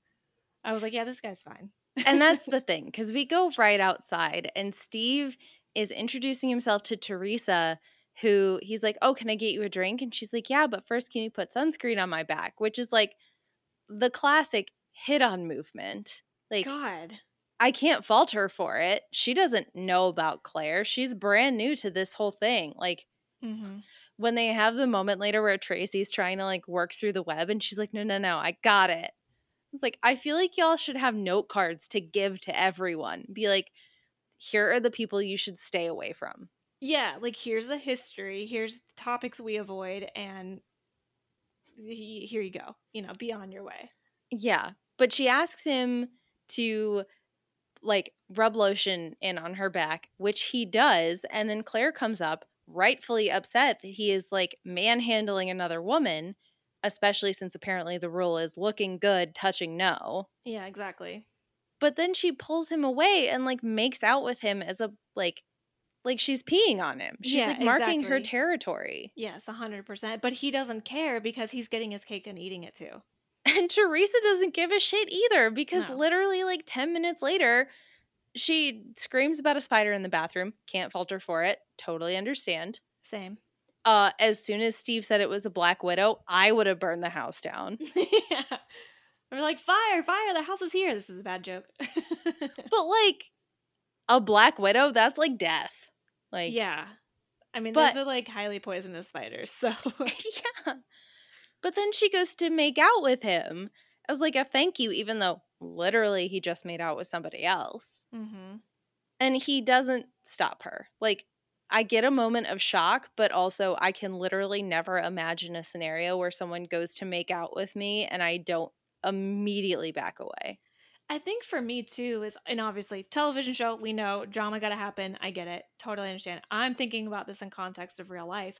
I was like, yeah, this guy's fine. and that's the thing because we go right outside and steve is introducing himself to teresa who he's like, "Oh, can I get you a drink?" And she's like, "Yeah, but first can you put sunscreen on my back?" Which is like the classic hit on movement. Like God. I can't fault her for it. She doesn't know about Clare. She's brand new to this whole thing. Like Mm-hmm. when they have the moment later where Tracy's trying to like work through the web and she's like, no, no, no, I got it. It's like, I feel like y'all should have note cards to give to everyone. Be like, here are the people you should stay away from. Yeah, like here's the history, here's the topics we avoid, and he- here you go. You know, be on your way. Yeah. But she asks him to like rub lotion in on her back, which he does. And then Clare comes up, rightfully upset that he is like manhandling another woman, especially since apparently the rule is looking good, touching no. Yeah, exactly. But then she pulls him away and like makes out with him as a like like she's peeing on him. She's Yeah, like marking her territory. Yes, hundred percent. But he doesn't care because he's getting his cake and eating it too. And Teresa doesn't give a shit either because No. literally like 10 minutes later, she screams about a spider in the bathroom. Can't falter for it. Totally understand. Same. Uh, as soon as Steve said it was a black widow, I would have burned the house down. yeah. We're like, fire, fire, the house is here. This is a bad joke. But like a black widow, that's like death. Like yeah. I mean, But- those are like highly poisonous spiders. So yeah. But then she goes to make out with him as like a thank you, even though literally he just made out with somebody else. hmm And he doesn't stop her. Like, I get a moment of shock, but also I can literally never imagine a scenario where someone goes to make out with me and I don't immediately back away. I think for me too is, and obviously, television show, we know drama got to happen. I get it. Totally understand. I'm thinking about this in context of real life.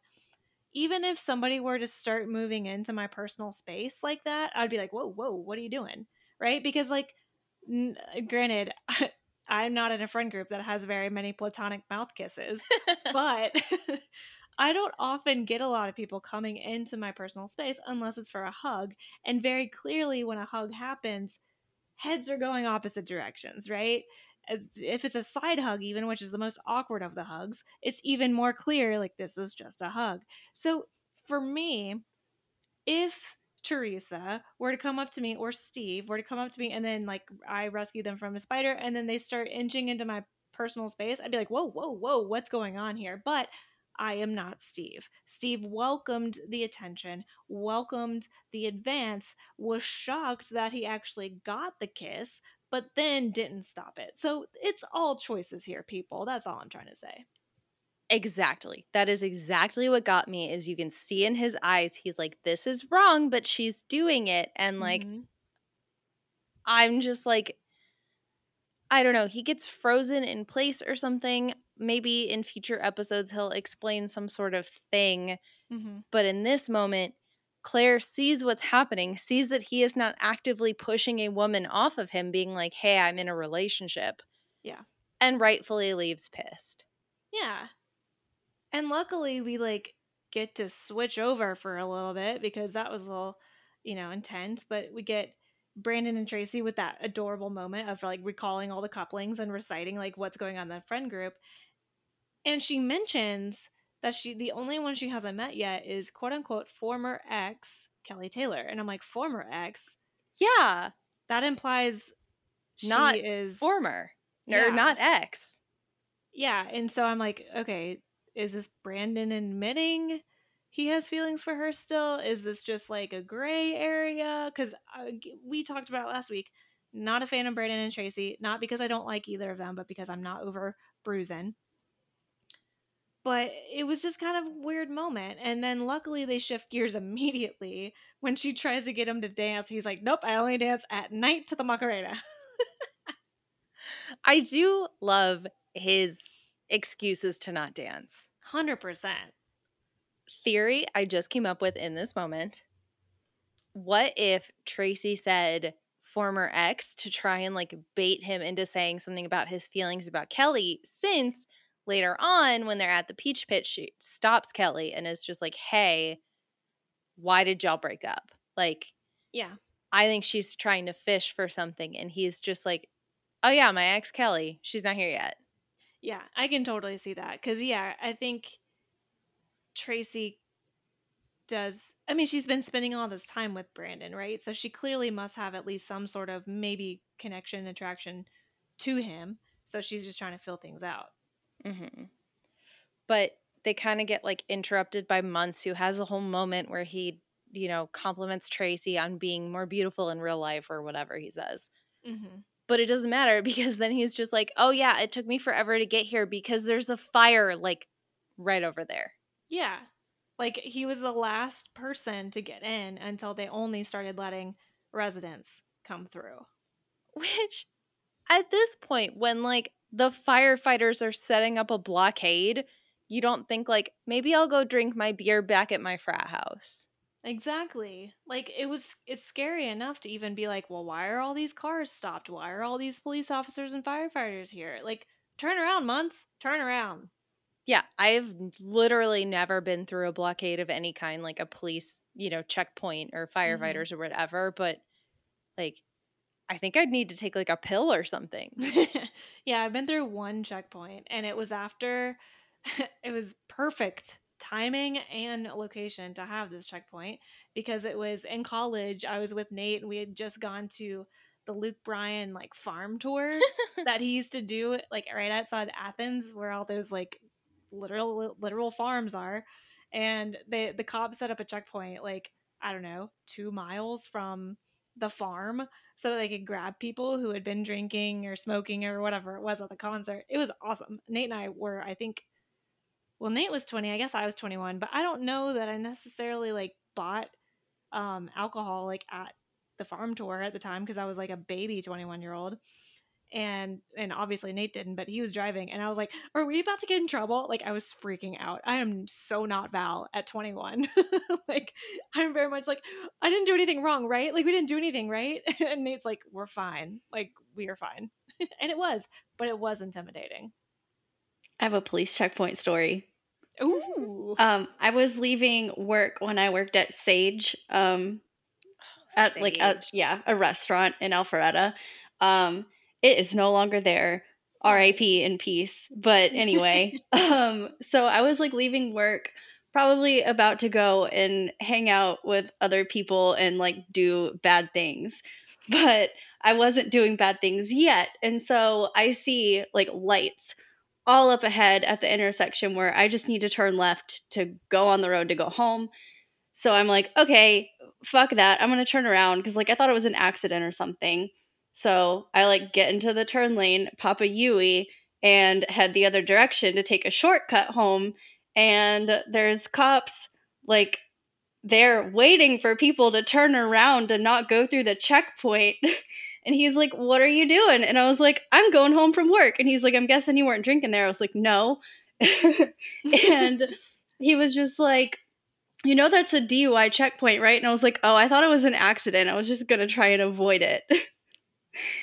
Even if somebody were to start moving into my personal space like that, I'd be like, whoa, whoa, what are you doing? Right? Because, like, n- uh, granted, I'm not in a friend group that has very many platonic mouth kisses, but I don't often get a lot of people coming into my personal space unless it's for a hug. And very clearly, when a hug happens, heads are going opposite directions, right? As, if it's a side hug, even, which is the most awkward of the hugs, it's even more clear like this is just a hug. So for me, if Teresa were to come up to me or Steve were to come up to me and then like I rescue them from a spider and then they start inching into my personal space, I'd be like, whoa, whoa, whoa, what's going on here? But I am not Steve. Steve welcomed the attention, welcomed the advance, was shocked that he actually got the kiss, but then didn't stop it. So it's all choices here, people. That's all I'm trying to say. Exactly. That is exactly what got me is you can see in his eyes he's like this is wrong but she's doing it and like Mhm. I'm just like I don't know, he gets frozen in place or something. Maybe in future episodes he'll explain some sort of thing Mhm. But in this moment, Clare sees what's happening, sees that he is not actively pushing a woman off of him, being like, hey, I'm in a relationship. Yeah. And rightfully leaves pissed. Yeah. And luckily we like get to switch over for a little bit because that was a little, you know, intense, but we get Brandon and Tracy with that adorable moment of like recalling all the couplings and reciting like what's going on in the friend group. And she mentions that she the only one she hasn't met yet is quote unquote former ex Kelly Taylor. And I'm like, former ex? Yeah, That implies she Not is former. Yeah. Or not ex. Yeah, and so I'm like, okay, is this Brandon admitting he has feelings for her still? Is this just like a gray area? Because uh, we talked about last week. Not a fan of Brandon and Tracy, not because I don't like either of them, but because I'm not over bruising. But it was just kind of a weird moment. And then luckily they shift gears immediately when she tries to get him to dance. He's like, nope, I only dance at night to the Macarena. I do love his excuses to not dance. 100%. Theory I just came up with in this moment. What if Tracy said former ex to try and like bait him into saying something about his feelings about Kelly since later on when they're at the peach pit she stops Kelly and is just like, "Hey, why did y'all break up?" Like Yeah. I think she's trying to fish for something and he's just like, "Oh yeah, my ex Kelly, she's not here yet." Yeah, I can totally see that. Because, yeah, I think Tracy does I mean she's been spending all this time with Brandon, right? So she clearly must have at least some sort of maybe connection attraction to him. So she's just trying to fill things out. Mm-hmm. But they kind of get like interrupted by Muntz, who has a whole moment where he, you know, compliments Tracy on being more beautiful in real life or whatever he says. Mm-hmm. But it doesn't matter because then he's just like, oh, yeah, it took me forever to get here because there's a fire like right over there. Yeah. Like he was the last person to get in until they only started letting residents come through. Which at this point, when like the firefighters are setting up a blockade, you don't think like maybe I'll go drink my beer back at my frat house. Exactly. Like it was it's scary enough to even be like, well, why are all these cars stopped? Why are all these police officers and firefighters here? Like, turn around, Muntz. Turn around. Yeah, I've literally never been through a blockade of any kind, like a police, you know, checkpoint or firefighters mm-hmm. or whatever, but like I think I'd need to take like a pill or something. yeah, I've been through one checkpoint and it was after it was perfect timing and location to have this checkpoint because it was in college. I was with Nate and we had just gone to the Luke Bryan like farm tour that he used to do like right outside Athens where all those like literal literal farms are and they the cops set up a checkpoint like I don't know, 2 miles from the farm so that they could grab people who had been drinking or smoking or whatever it was at the concert. It was awesome. Nate and I were I think well Nate was 20, I guess I was 21, but I don't know that I necessarily like bought um alcohol like at the farm tour at the time because I was like a baby 21 year old and and obviously Nate didn't, but he was driving, and I was like, "Are we about to get in trouble?" Like I was freaking out. I am so not Val at 21. like I'm very much like, I didn't do anything wrong, right? Like we didn't do anything, right? and Nate's like, "We're fine. Like we are fine," and it was, but it was intimidating. I have a police checkpoint story. Ooh. Um, I was leaving work when I worked at Sage. Um, at Sage. like a, yeah, a restaurant in Alpharetta. Um, it is no longer there. RIP in peace. But anyway, um, so I was like leaving work, probably about to go and hang out with other people and like do bad things. But I wasn't doing bad things yet. And so I see like lights all up ahead at the intersection where I just need to turn left to go on the road to go home. So I'm like, okay, fuck that. I'm going to turn around because like I thought it was an accident or something. So I like get into the turn lane, pop a Yui, and head the other direction to take a shortcut home. And there's cops like they're waiting for people to turn around and not go through the checkpoint. and he's like, What are you doing? And I was like, I'm going home from work. And he's like, I'm guessing you weren't drinking there. I was like, No. and he was just like, You know, that's a DUI checkpoint, right? And I was like, Oh, I thought it was an accident. I was just going to try and avoid it.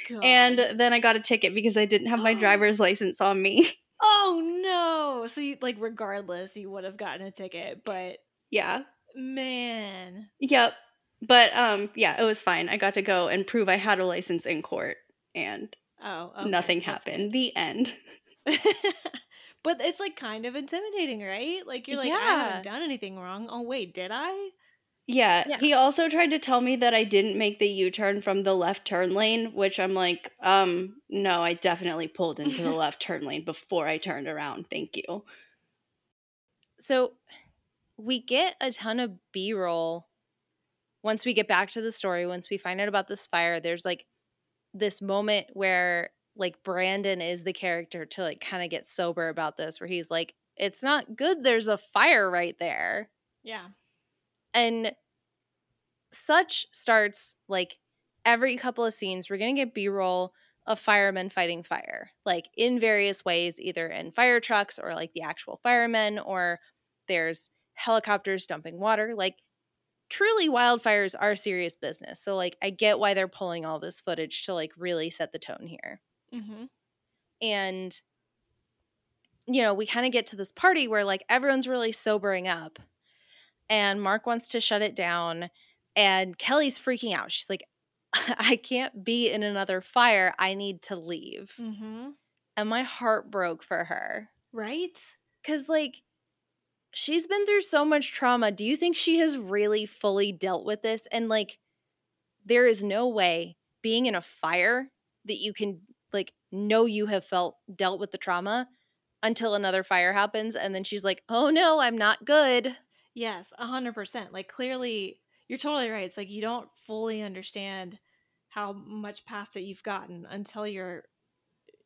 God. And then I got a ticket because I didn't have my driver's license on me. Oh no. So you like regardless you would have gotten a ticket, but yeah. Man. Yep. But um yeah, it was fine. I got to go and prove I had a license in court and oh, okay. nothing happened. The end. but it's like kind of intimidating, right? Like you're like yeah. I haven't done anything wrong. Oh wait, did I? Yeah, yeah, he also tried to tell me that I didn't make the U-turn from the left turn lane, which I'm like, um, no, I definitely pulled into the left turn lane before I turned around. Thank you. So we get a ton of B-roll once we get back to the story, once we find out about this fire, there's like this moment where like Brandon is the character to like kind of get sober about this where he's like, it's not good there's a fire right there. Yeah. And such starts like every couple of scenes, we're going to get B roll of firemen fighting fire, like in various ways, either in fire trucks or like the actual firemen, or there's helicopters dumping water. Like, truly, wildfires are serious business. So, like, I get why they're pulling all this footage to like really set the tone here. Mm-hmm. And, you know, we kind of get to this party where like everyone's really sobering up and Mark wants to shut it down. And Kelly's freaking out. She's like, I can't be in another fire. I need to leave. Mm-hmm. And my heart broke for her. Right? Because, like, she's been through so much trauma. Do you think she has really fully dealt with this? And like, there is no way being in a fire that you can like know you have felt dealt with the trauma until another fire happens and then she's like oh no i'm not good Yes, a hundred percent. Like clearly, you're totally right. It's like you don't fully understand how much past it you've gotten until you're,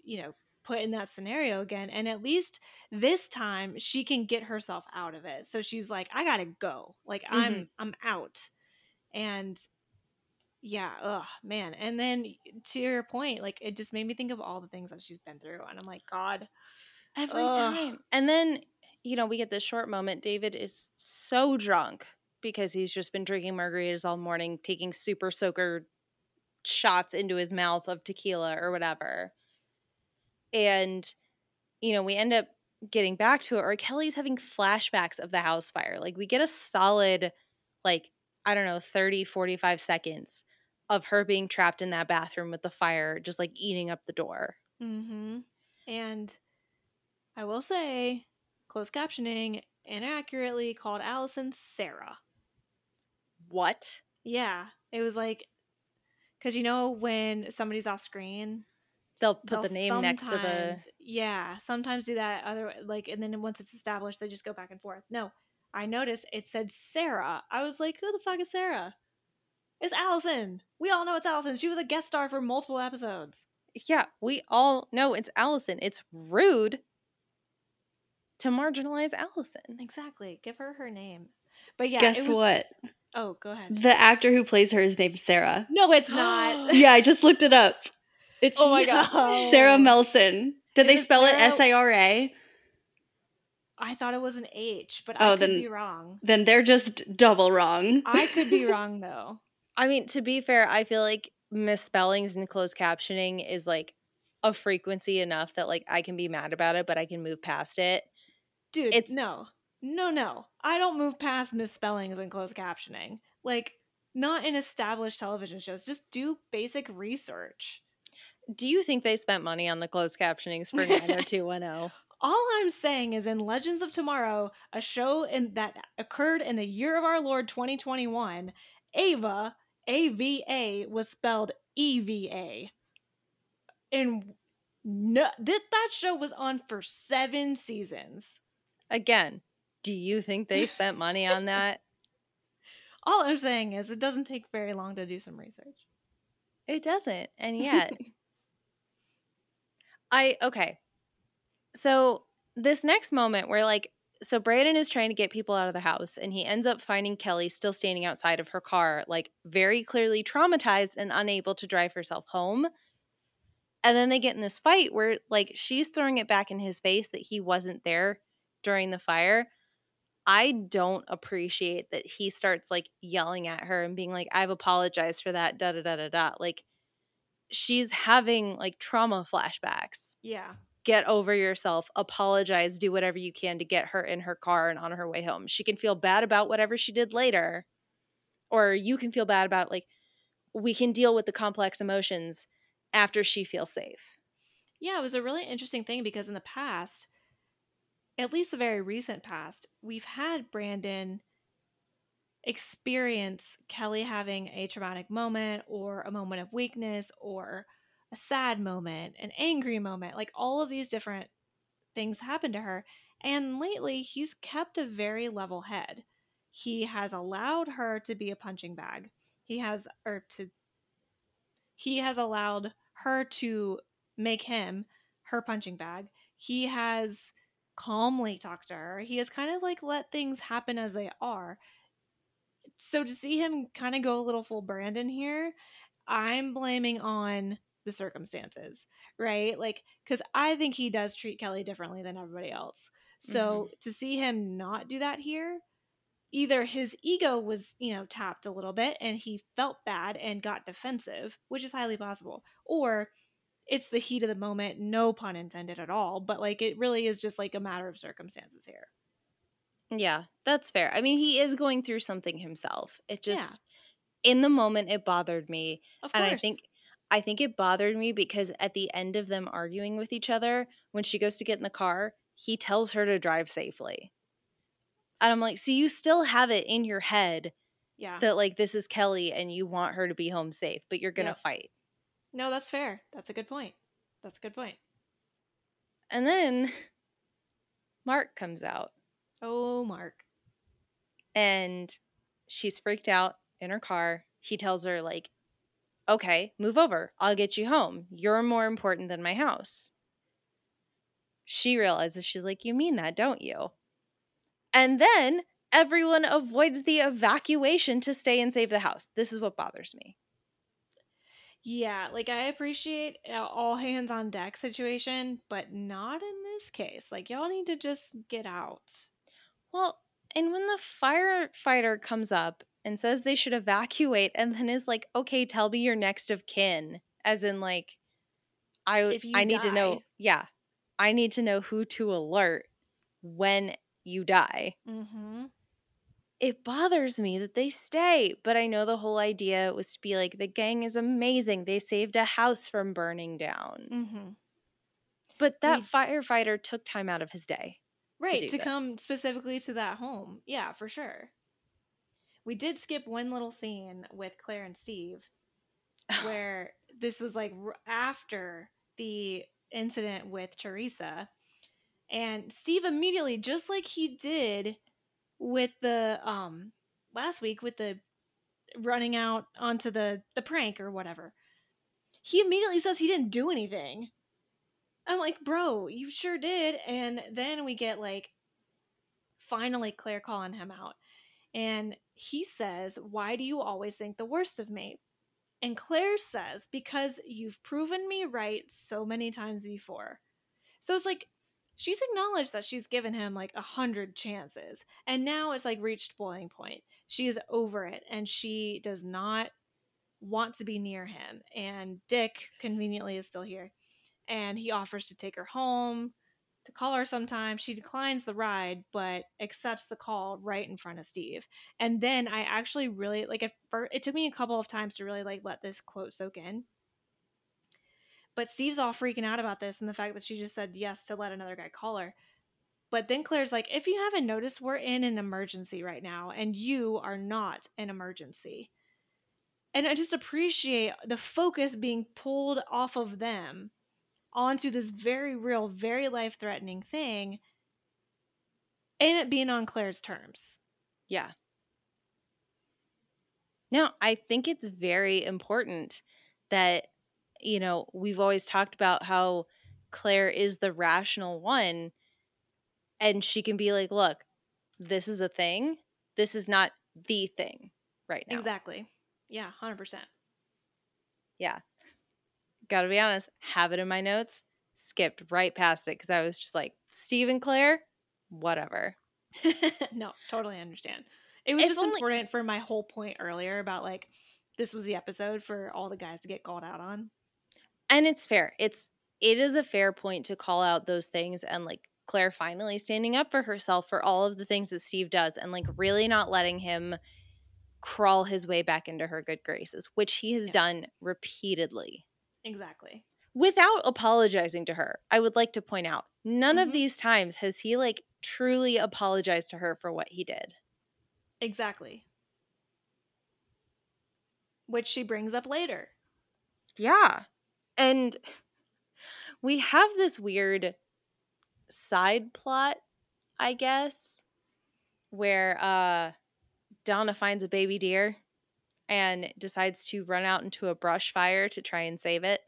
you know, put in that scenario again. And at least this time she can get herself out of it. So she's like, I gotta go. Like I'm mm-hmm. I'm out. And yeah, ugh, man. And then to your point, like it just made me think of all the things that she's been through. And I'm like, God, every Ugh. time and then you know we get this short moment david is so drunk because he's just been drinking margaritas all morning taking super soaker shots into his mouth of tequila or whatever. And you know we end up getting back to it or kelly's having flashbacks of the house fire. Like we get a solid like i don't know 30 45 seconds of her being trapped in that bathroom with the fire just like eating up the door. Mm-hmm. And I will say, closed captioning inaccurately called Allison Sarah. what Yeah, it was like, because you know when somebody's off screen, they'll put they'll the name next to the yeah, sometimes do that. Other like, and then once it's established, they just go back and forth. No, I noticed it said Sarah. I was like, who the fuck is Sarah? It's Allison. We all know it's Allison. She was a guest star for multiple episodes. Yeah, we all know it's Allison. It's rude to marginalize Allison. Exactly. Give her her name. But yeah, Guess it was, what? Oh, go ahead. The actor who plays her is named Sarah. No, it's not. Yeah, I just looked it up. It's Oh my God. No. Sarah Melson. Did Is they it spell it S A R A? I thought it was an H, but Oh, I could then- be wrong. Then they're just double wrong. I could be wrong though. I mean, to be fair, I feel like misspellings and closed captioning is like a frequency enough that like I can be mad about it, but I can move past it. Dude, It's- no. No, no. I don't move past misspellings and closed captioning. Like not in established television shows. Just do basic research. Do you think they spent money on the closed captionings for 90210? All I'm saying is in Legends of Tomorrow, a show in that occurred in the year of our Lord 2021, Ava, A V A was spelled E V A. And no, that that show was on for 7 seasons. Again, do you think they spent money on that? All I'm saying is it doesn't take very long to do some research. It doesn't. And yet, I okay. So this next moment where like so Brandon is trying to get people out of the house and he ends up finding Kelly still standing outside of her car, like very clearly traumatized and unable to drive herself home. And then they get in this fight where like she's throwing it back in his face that he wasn't there during the fire. I don't appreciate that he starts like yelling at her and being like, I've apologized for that, da da da da da. Like she's having like trauma flashbacks. Yeah. Get over yourself, apologize, do whatever you can to get her in her car and on her way home. She can feel bad about whatever she did later, or you can feel bad about like, we can deal with the complex emotions after she feels safe. Yeah, it was a really interesting thing because in the past, at least the very recent past, we've had Brandon experience Kelly having a traumatic moment or a moment of weakness or a sad moment, an angry moment. Like all of these different things happen to her. And lately, he's kept a very level head. He has allowed her to be a punching bag. He has, or to, he has allowed her to make him her punching bag. He has calmly talked to her. He has kind of like let things happen as they are. So to see him kind of go a little full Brandon here, I'm blaming on the circumstances, right? Like, because I think he does treat Kelly differently than everybody else. So mm-hmm. to see him not do that here, either his ego was, you know, tapped a little bit and he felt bad and got defensive, which is highly possible, or it's the heat of the moment, no pun intended at all, but like it really is just like a matter of circumstances here. Yeah, that's fair. I mean, he is going through something himself. It just, Yeah. in the moment, it bothered me. Of and course. I think I think it bothered me because at the end of them arguing with each other, when she goes to get in the car, he tells her to drive safely. And I'm like, so you still have it in your head Yeah. that like this is Kelly and you want her to be home safe, but you're gonna Yep. fight. No, that's fair. That's a good point. That's a good point. And then Mark comes out Oh, Mark. and she's freaked out in her car. He tells her, like, okay, move over. I'll get you home. You're more important than my house. She realizes she's like, You mean that, don't you? And then everyone avoids the evacuation to stay and save the house. This is what bothers me. Yeah, like I appreciate all hands on deck situation, but not in this case. Like y'all need to just get out. Well, and when the firefighter comes up and says they should evacuate and then is like, okay, tell me your next of kin, as in like I I need to know yeah. I need to know who to alert when you die. Mm-hmm. It bothers me that they stay, but I know the whole idea was to be like the gang is amazing. They saved a house from burning down. Mm-hmm. But that We- firefighter took time out of his day. Right, do to, come specifically to that home. Yeah, for sure. We did skip one little scene with Clare and Steve where this was like after the incident with Teresa. And Steve immediately, just like he did with the um last week with the running out onto the the prank or whatever, he immediately says he didn't do anything. I'm like, bro, you sure did. And then we get like finally Clare calling him out. And he says, Why do you always think the worst of me? And Clare says, Because you've proven me right so many times before. So it's like she's acknowledged that she's given him like a hundred chances. And now it's like reached boiling point. She is over it and she does not want to be near him. And Dick conveniently is still here. And he offers to take her home, to call her sometime. She declines the ride, but accepts the call right in front of Steve. And then I actually really like at first, it took me a couple of times to really like let this quote soak in. But Steve's all freaking out about this and the fact that she just said yes to let another guy call her. But then Clare's like, if you haven't noticed, we're in an emergency right now, and you are not an emergency. And I just appreciate the focus being pulled off of them onto this very real, very life threatening thing, and it being on Clare's terms. Yeah. Now, I think it's very important that, you know, we've always talked about how Clare is the rational one and she can be like, look, this is a thing. This is not the thing right now. Exactly. Yeah, 100%. Yeah. Gotta be honest, have it in my notes. Skipped right past it because I was just like, Steve and Clare, whatever. no, totally understand. It was If just only- important for my whole point earlier about like this was the episode for all the guys to get called out on. And it's fair it's it is a fair point to call out those things and like clare finally standing up for herself for all of the things that steve does and like really not letting him crawl his way back into her good graces which he has Yeah. done repeatedly Exactly. without apologizing to her i would like to point out none of Mhm. these times has he like truly apologized to her for what he did Exactly. Which she brings up later. Yeah. And we have this weird side plot, I guess, where uh Donna finds a baby deer and decides to run out into a brush fire to try and save it.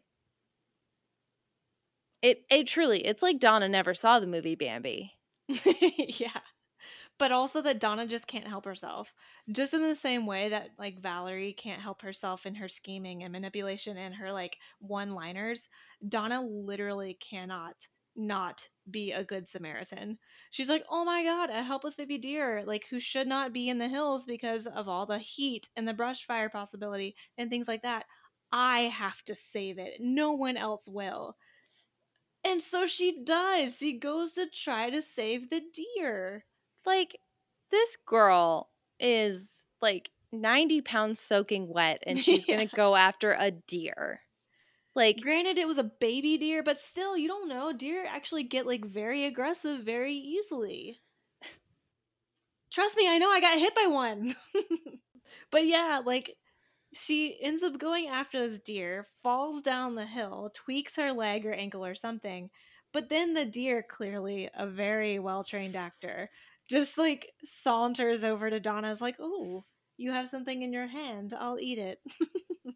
It it truly, it's like Donna never saw the movie Bambi. yeah. But also that Donna just can't help herself. Just in the same way that like Valerie can't help herself in her scheming and manipulation and her like one-liners, Donna literally cannot not be a good Samaritan. She's like, "Oh my god, a helpless baby deer like who should not be in the hills because of all the heat and the brush fire possibility and things like that. I have to save it. No one else will." And so she does. She goes to try to save the deer. Like this girl is like 90 pounds soaking wet and she's Yeah. gonna go after a deer. Like Granted, it was a baby deer, but still, you don't know. Deer actually get like very aggressive very easily. Trust me, I know I got hit by one. but yeah, like she ends up going after this deer, falls down the hill, tweaks her leg or ankle or something. But then the deer, clearly a very well trained actor, just like saunters over to Donna's like, Oh, you have something in your hand. I'll eat it.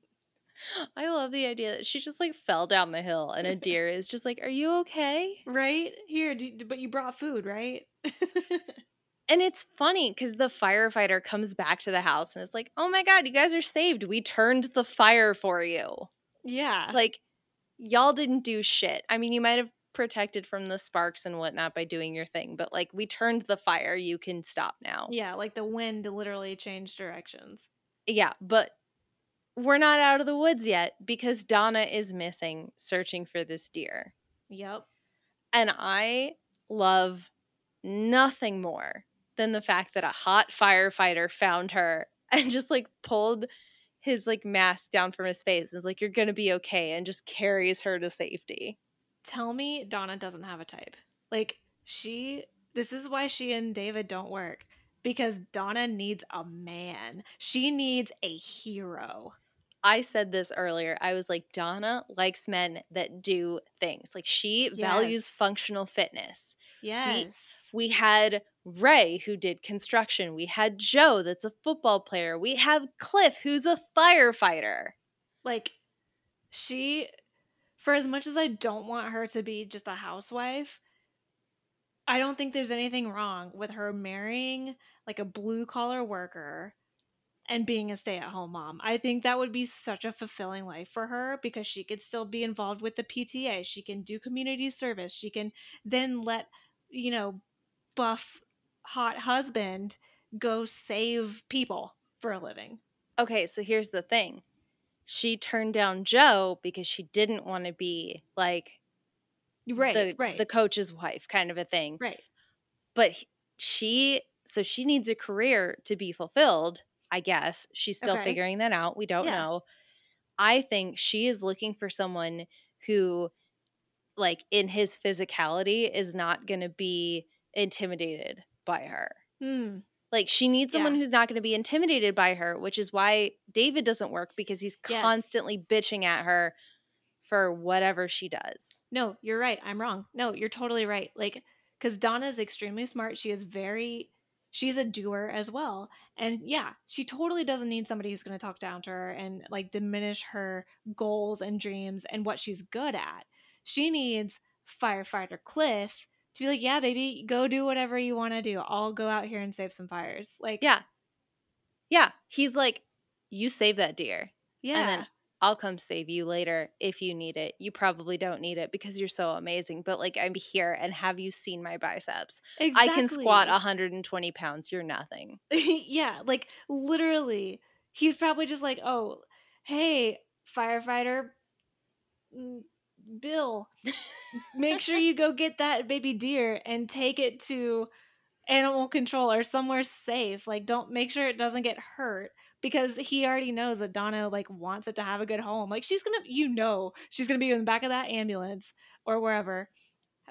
I love the idea that she just like fell down the hill and a deer is just like, Are you okay? right? Here, d- but you brought food, right? And it's funny because the firefighter comes back to the house and is like, Oh my God, you guys are saved. We turned the fire for you. yeah. Like, y'all didn't do shit. I mean, you might have protected from the sparks and whatnot by doing your thing, but like, we turned the fire. You can stop now. yeah, like the wind literally changed directions. Yeah, but we're not out of the woods yet because Donna is missing searching for this deer. Yep. And I love nothing more than the fact that a hot firefighter found her and just like pulled his like mask down from his face and is like, You're gonna be okay, and just carries her to safety. Tell me Donna doesn't have a type. Like she this is why she and David don't work because Donna needs a man. She needs a hero. I said this earlier. I was like, Donna likes men that do things. Like she values functional fitness. Yes. We had Ray, who did construction. We had Joe, that's a football player. We have Cliff, who's a firefighter. like she for as much as I don't want her to be just a housewife, I don't think there's anything wrong with her marrying like a blue collar worker and being a stay at home mom. I think that would be such a fulfilling life for her because she could still be involved with the PTA. She can do community service. She can then let, you know, buff hot husband go save people for a living. Okay, so here's the thing. She turned down Joe because she didn't want to be like Right, the right, the coach's wife kind of a thing. right. But she so she needs a career to be fulfilled, I guess. She's still Okay. figuring that out. We don't Yeah. know. I think she is looking for someone who like in his physicality is not going to be intimidated by her. Hmm. Like she needs someone Yeah. who's not going to be intimidated by her, which is why David doesn't work because he's Yes. constantly bitching at her for whatever she does. No, you're right. I'm wrong. No, you're totally right. Like, because Donna's extremely smart. She is very, she's a doer as well. And yeah, she totally doesn't need somebody who's going to talk down to her and like diminish her goals and dreams and what she's good at. She needs firefighter Cliff to be like, yeah, baby, go do whatever you want to do. I'll go out here and save some fires. Like, Yeah. Yeah, he's like you save that deer yeah, and then I'll come save you later if you need it. You probably don't need it because you're so amazing, but like I'm here and have you seen my biceps? I can squat 120 pounds. You're nothing. yeah, like literally, he's probably just like, "Oh, hey, firefighter, mm, Bill, make sure you go get that baby deer and take it to animal control or somewhere safe. Like, don't make sure it doesn't get hurt." Because he already knows that Donna like wants it to have a good home. Like she's gonna, you know, she's gonna be in the back of that ambulance or wherever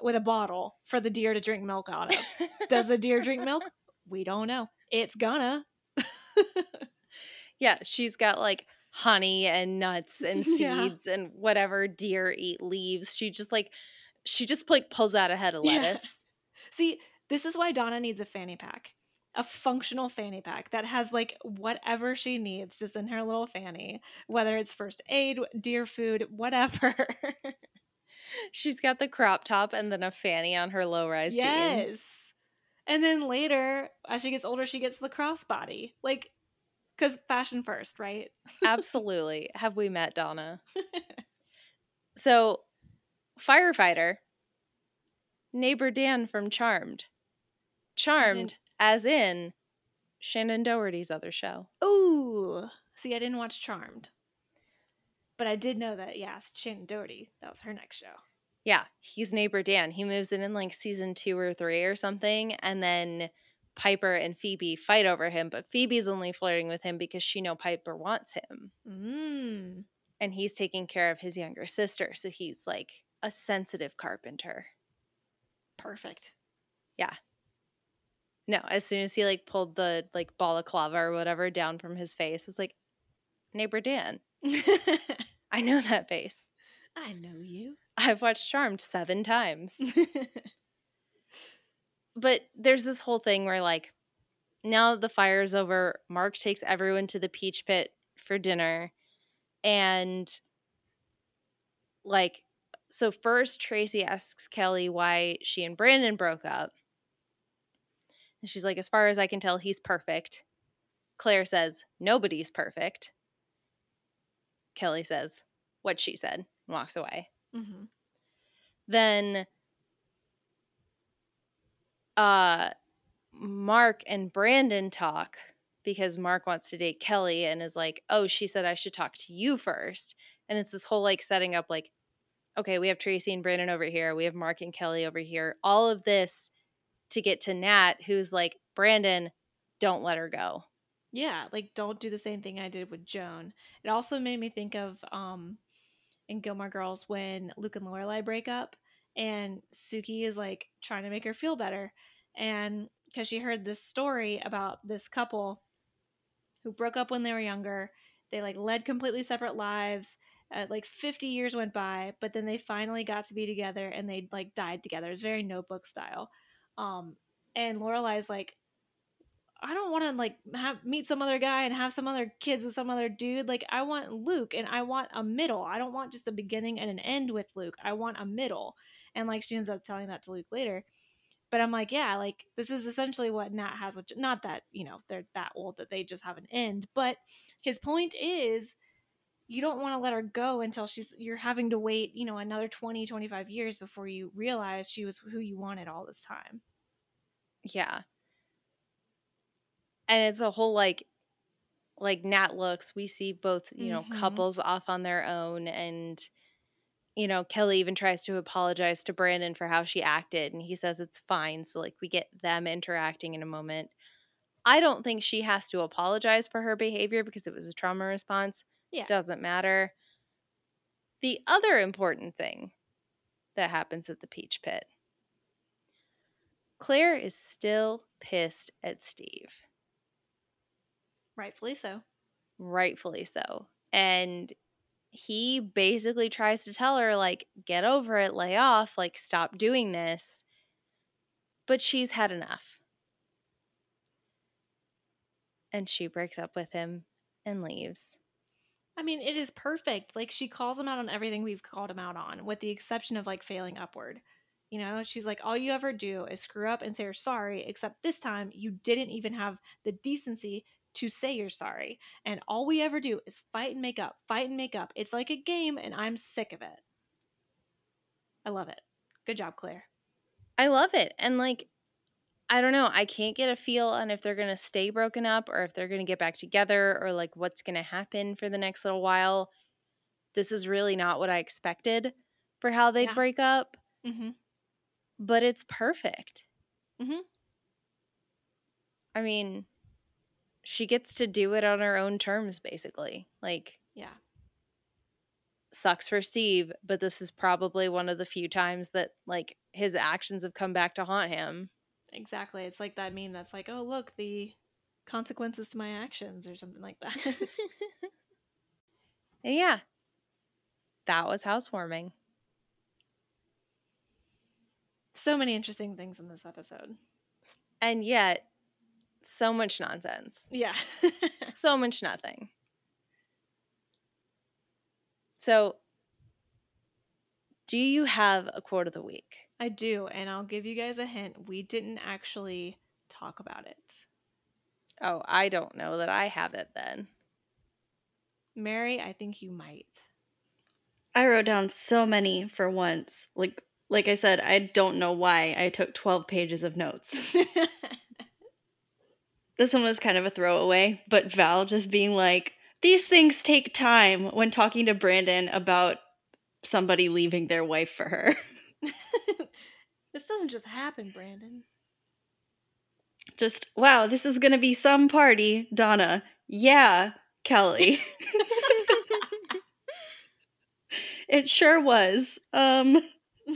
with a bottle for the deer to drink milk out of. Does the deer drink milk? We don't know. It's gonna. Yeah, she's got like honey and nuts and Yeah. seeds and whatever deer eat leaves. She just like she just like pulls out a head of Yeah. lettuce. See, this is why Donna needs a fanny pack. A functional fanny pack that has like whatever she needs just in her little fanny, whether it's first aid, deer food, whatever. She's got the crop top and then a fanny on her low rise yes. jeans. And then later, as she gets older, she gets the crossbody. Like, because fashion first, right? Absolutely. Have we met Donna? so, firefighter, neighbor Dan from Charmed. Charmed, as in Shannen Doherty's other show. Ooh. See, I didn't watch Charmed. But I did know that, yeah, Shannen Doherty, that was her next show. Yeah, he's neighbor Dan. He moves in in like season two or three or something, and then Piper and Phoebe fight over him. But Phoebe's only flirting with him because she know Piper wants him, Mmm. and he's taking care of his younger sister. So he's like a sensitive carpenter. Perfect. Yeah. No, as soon as he like pulled the like balaclava or whatever down from his face, I was like, neighbor Dan. I know that face. I know you. I've watched Charmed seven times. but there's this whole thing where like now the fire's over, Mark takes everyone to the peach pit for dinner and like so first Tracy asks Kelly why she and Brandon broke up. And she's like as far as I can tell he's perfect. Clare says nobody's perfect. Kelly says what she said and walks away. hmm Then uh Mark and Brandon talk because Mark wants to date Kelly and is like, "Oh, she said I should talk to you first. And it's this whole like setting up like, okay, we have Tracy and Brandon over here, we have Mark and Kelly over here. All of this to get to Nat, who's like, "Brandon, don't let her go." Yeah, like don't do the same thing I did with Joan. It also made me think of um in Gilmore Girls when Luke and Lorelai break up and Sookie is like trying to make her feel better and because she heard this story about this couple who broke up when they were younger. They like led completely separate lives. Uh, like 50 years went by, but then they finally got to be together and they like died together. It's very notebook style. Um, and Lorelai's like, I don't want to like have meet some other guy and have some other kids with some other dude. Like I want Luke and I want a middle. I don't want just a beginning and an end with Luke. I want a middle. And like she ends up telling that to Luke later. But I'm like, yeah, like this is essentially what Nat has, which not that, you know, they're that old that they just have an end. But his point is you don't want to let her go until she's you're having to wait, you know, another 20, 25 years before you realize she was who you wanted all this time. Yeah. And it's a whole like like Nat looks, we see both, you know, Mhm. couples off on their own and you know, Kelly even tries to apologize to Brandon for how she acted and he says it's fine. So like we get them interacting in a moment. I don't think she has to apologize for her behavior because it was a trauma response. Yeah. Doesn't matter. The other important thing that happens at the Peach Pit. Clare is still pissed at Steve. Rightfully so. rightfully so. And he basically tries to tell her, like, get over it, lay off, like, stop doing this. But she's had enough. And she breaks up with him and leaves. I mean, it is perfect. Like she calls him out on everything we've called him out on, with the exception of like failing upward. You know, she's like, all you ever do is screw up and say you're sorry, except this time you didn't even have the decency to say you're sorry. And all we ever do is fight and make up, fight and make up. It's like a game, and I'm sick of it. I love it. Good job, Clare. I love it. And, like, I don't know. I can't get a feel on if they're going to stay broken up or if they're going to get back together or, like, what's going to happen for the next little while. This is really not what I expected for how they'd Yeah. break up, Mm-hmm. but it's perfect. Mhm. I mean, she gets to do it on her own terms, basically. Like, Yeah. sucks for Steve, but this is probably one of the few times that, like, his actions have come back to haunt him. Exactly. It's like that meme that's like, oh, look, the consequences to my actions or something like that. And yeah, that was housewarming. so many interesting things in this episode. And yet, so much nonsense. Yeah. so much nothing. So, do you have a quote of the week? I do, and I'll give you guys a hint. We didn't actually talk about it. Oh, I don't know that I have it then. Mary, I think you might. I wrote down so many for once. Like like I said, I don't know why I took 12 pages of notes. This one was kind of a throwaway, but Val just being like, these things take time when talking to Brandon about somebody leaving their wife for her. this doesn't just happen, Brandon. Just, wow, this is going to be some party. Donna, yeah, Kelly. it sure was. Um,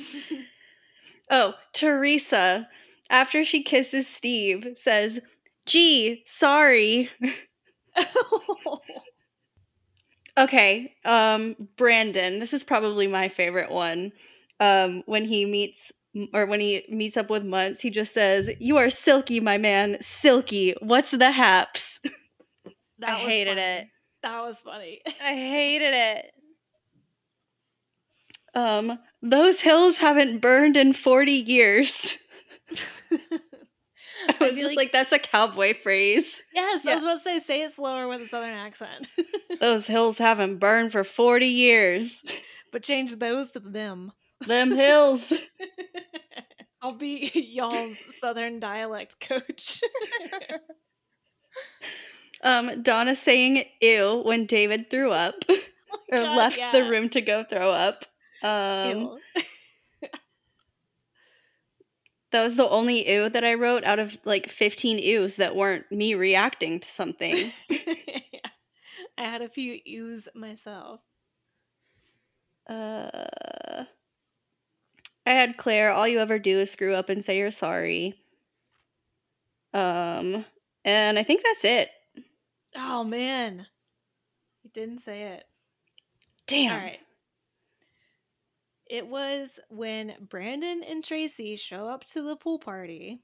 oh, Teresa. after she kisses Steve, says, Gee, sorry. Okay, um, Brandon. This is probably my favorite one. Um, when he meets or when he meets up with Muntz, he just says, "You are silky, my man, silky. What's the haps?" That I hated funny. it. That was funny. I hated it. Um, those hills haven't burned in forty years. I I was just like- like, "That's a cowboy phrase." yes, I Yeah. was about to say, say it slower with a southern accent. Those hills haven't burned for forty years. but change those to them. Them hills. I'll be y'all's southern dialect coach. Um, Donna saying "ew" when David threw up or God, left yeah. the room to go throw up. Um, Ew. That was the only "ew" that I wrote out of like fifteen "ews" that weren't me reacting to something. yeah. I had a few U's myself. uh, I had Clare. All you ever do is screw up and say you're sorry. Um, and I think that's it. Oh man. He didn't say it. Damn. All right. It was when Brandon and Tracy show up to the pool party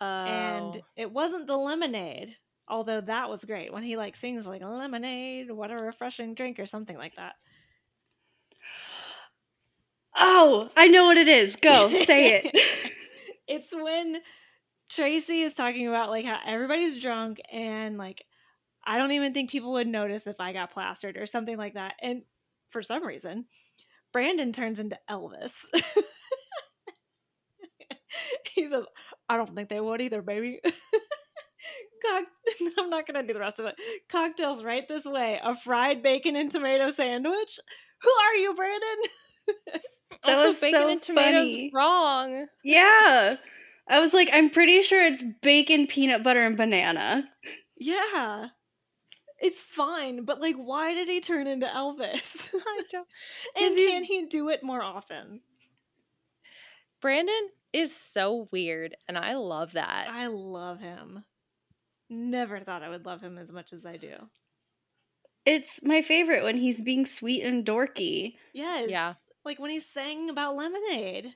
Oh. and it wasn't the lemonade, although that was great when he like sings like lemonade, what a refreshing drink or something like that. Oh, I know what it is. Go say it. it's when Tracy is talking about like how everybody's drunk and like I don't even think people would notice if I got plastered or something like that. And for some reason, Brandon turns into Elvis. he says, I don't think they would either, baby. Cock- I'm not gonna do the rest of it. Cocktails right this way. A fried bacon and tomato sandwich. Who are you, Brandon? That also, was bacon so and tomatoes funny. wrong. yeah. I was like, I'm pretty sure it's bacon, peanut butter, and banana. Yeah. It's fine, but like, why did he turn into Elvis? I don't. and 'Cause he's- can he do it more often? Brandon is so weird, and I love that. I love him. Never thought I would love him as much as I do. It's my favorite when he's being sweet and dorky. Yes. Yeah. Like when he's saying about lemonade.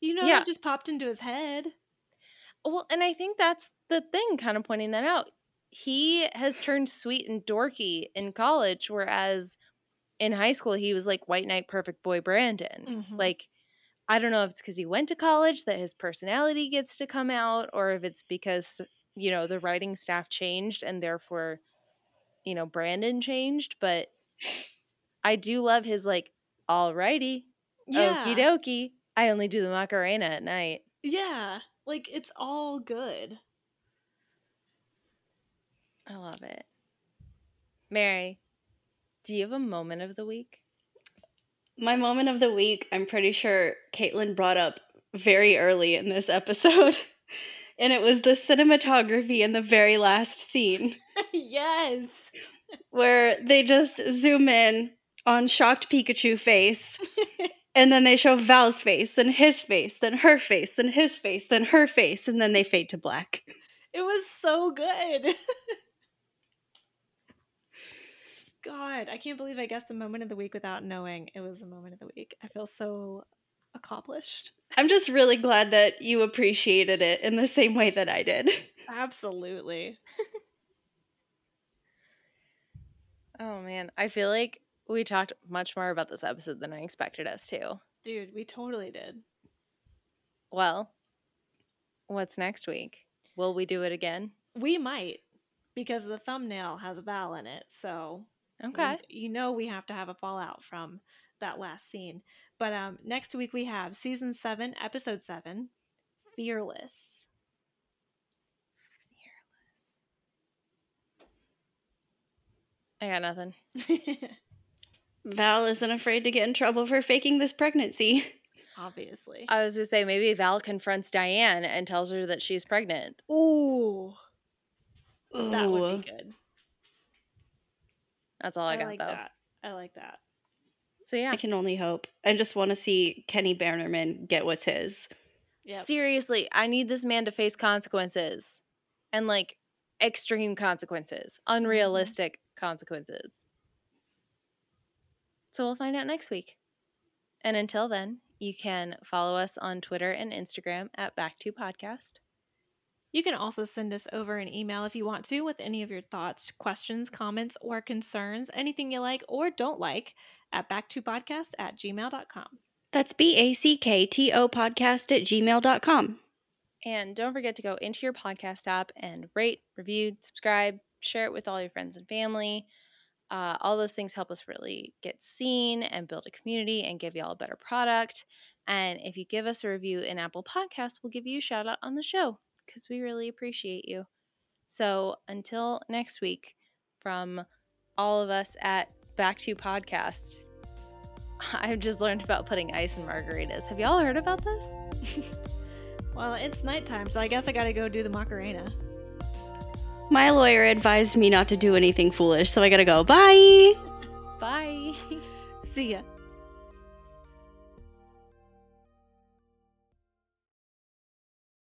You know, Yeah. it just popped into his head. Well, and I think that's the thing, kind of pointing that out. He has turned sweet and dorky in college, whereas in high school he was like white knight perfect boy Brandon. Mhm. Like, I don't know if it's because he went to college that his personality gets to come out, or if it's because you know the writing staff changed and therefore, you know, Brandon changed. But I do love his like, alrighty, Yeah. okie dokie. I only do the Macarena at night. Yeah. Like it's all good. I love it. Mary, do you have a moment of the week? My moment of the week, I'm pretty sure Caitlin brought up very early in this episode. And it was the cinematography in the very last scene yes. where they just zoom in on shocked Pikachu face and then they show Val's face, then his face, then her face, then his face, then her face, and then they fade to black. It was so good. God, I can't believe I guessed the moment of the week without knowing it was a moment of the week. I feel so accomplished. I'm just really glad that you appreciated it in the same way that I did. Absolutely. Oh man, I feel like we talked much more about this episode than I expected us to. Dude, we totally did. Well, what's next week? Will we do it again? We might because the thumbnail has a vowel in it. So we- Okay. you know we have to have a fallout from that last scene. But um next week we have season 7, episode 7, Fearless. Fearless. I got nothing. Val isn't afraid to get in trouble for faking this pregnancy. Obviously. I was gonna say maybe Val confronts Diane and tells her that she's pregnant. Ooh. That would be good. That's all I, got though. I, got like though. that. I like that. So yeah, I can only hope. I just want to see Kenny Bannerman get what's his. Yep. Seriously, I need this man to face consequences and like extreme consequences, mm-hmm. unrealistic consequences. So we'll find out next week. And until then, you can follow us on Twitter and Instagram at Back2 Podcast. You can also send us over an email if you want to with any of your thoughts, questions, comments, or concerns, anything you like or don't like, at back2podcast at gmail.com. That's B A C K T O podcast at gmail.com. And don't forget to go into your podcast app and rate, review, subscribe, share it with all your friends and family. Uh, all those things help us really get seen and build a community and give y'all a better product. And if you give us a review in Apple Podcasts, we'll give you a shout out on the show because we really appreciate you. So until next week, from all of us at Back to Podcast, I've just learned about putting ice in margaritas. Have y'all heard about this? Well, it's nighttime, so I guess I gotta go do the Macarena. My lawyer advised me not to do anything foolish, so I gotta go. Bye. Bye. See ya.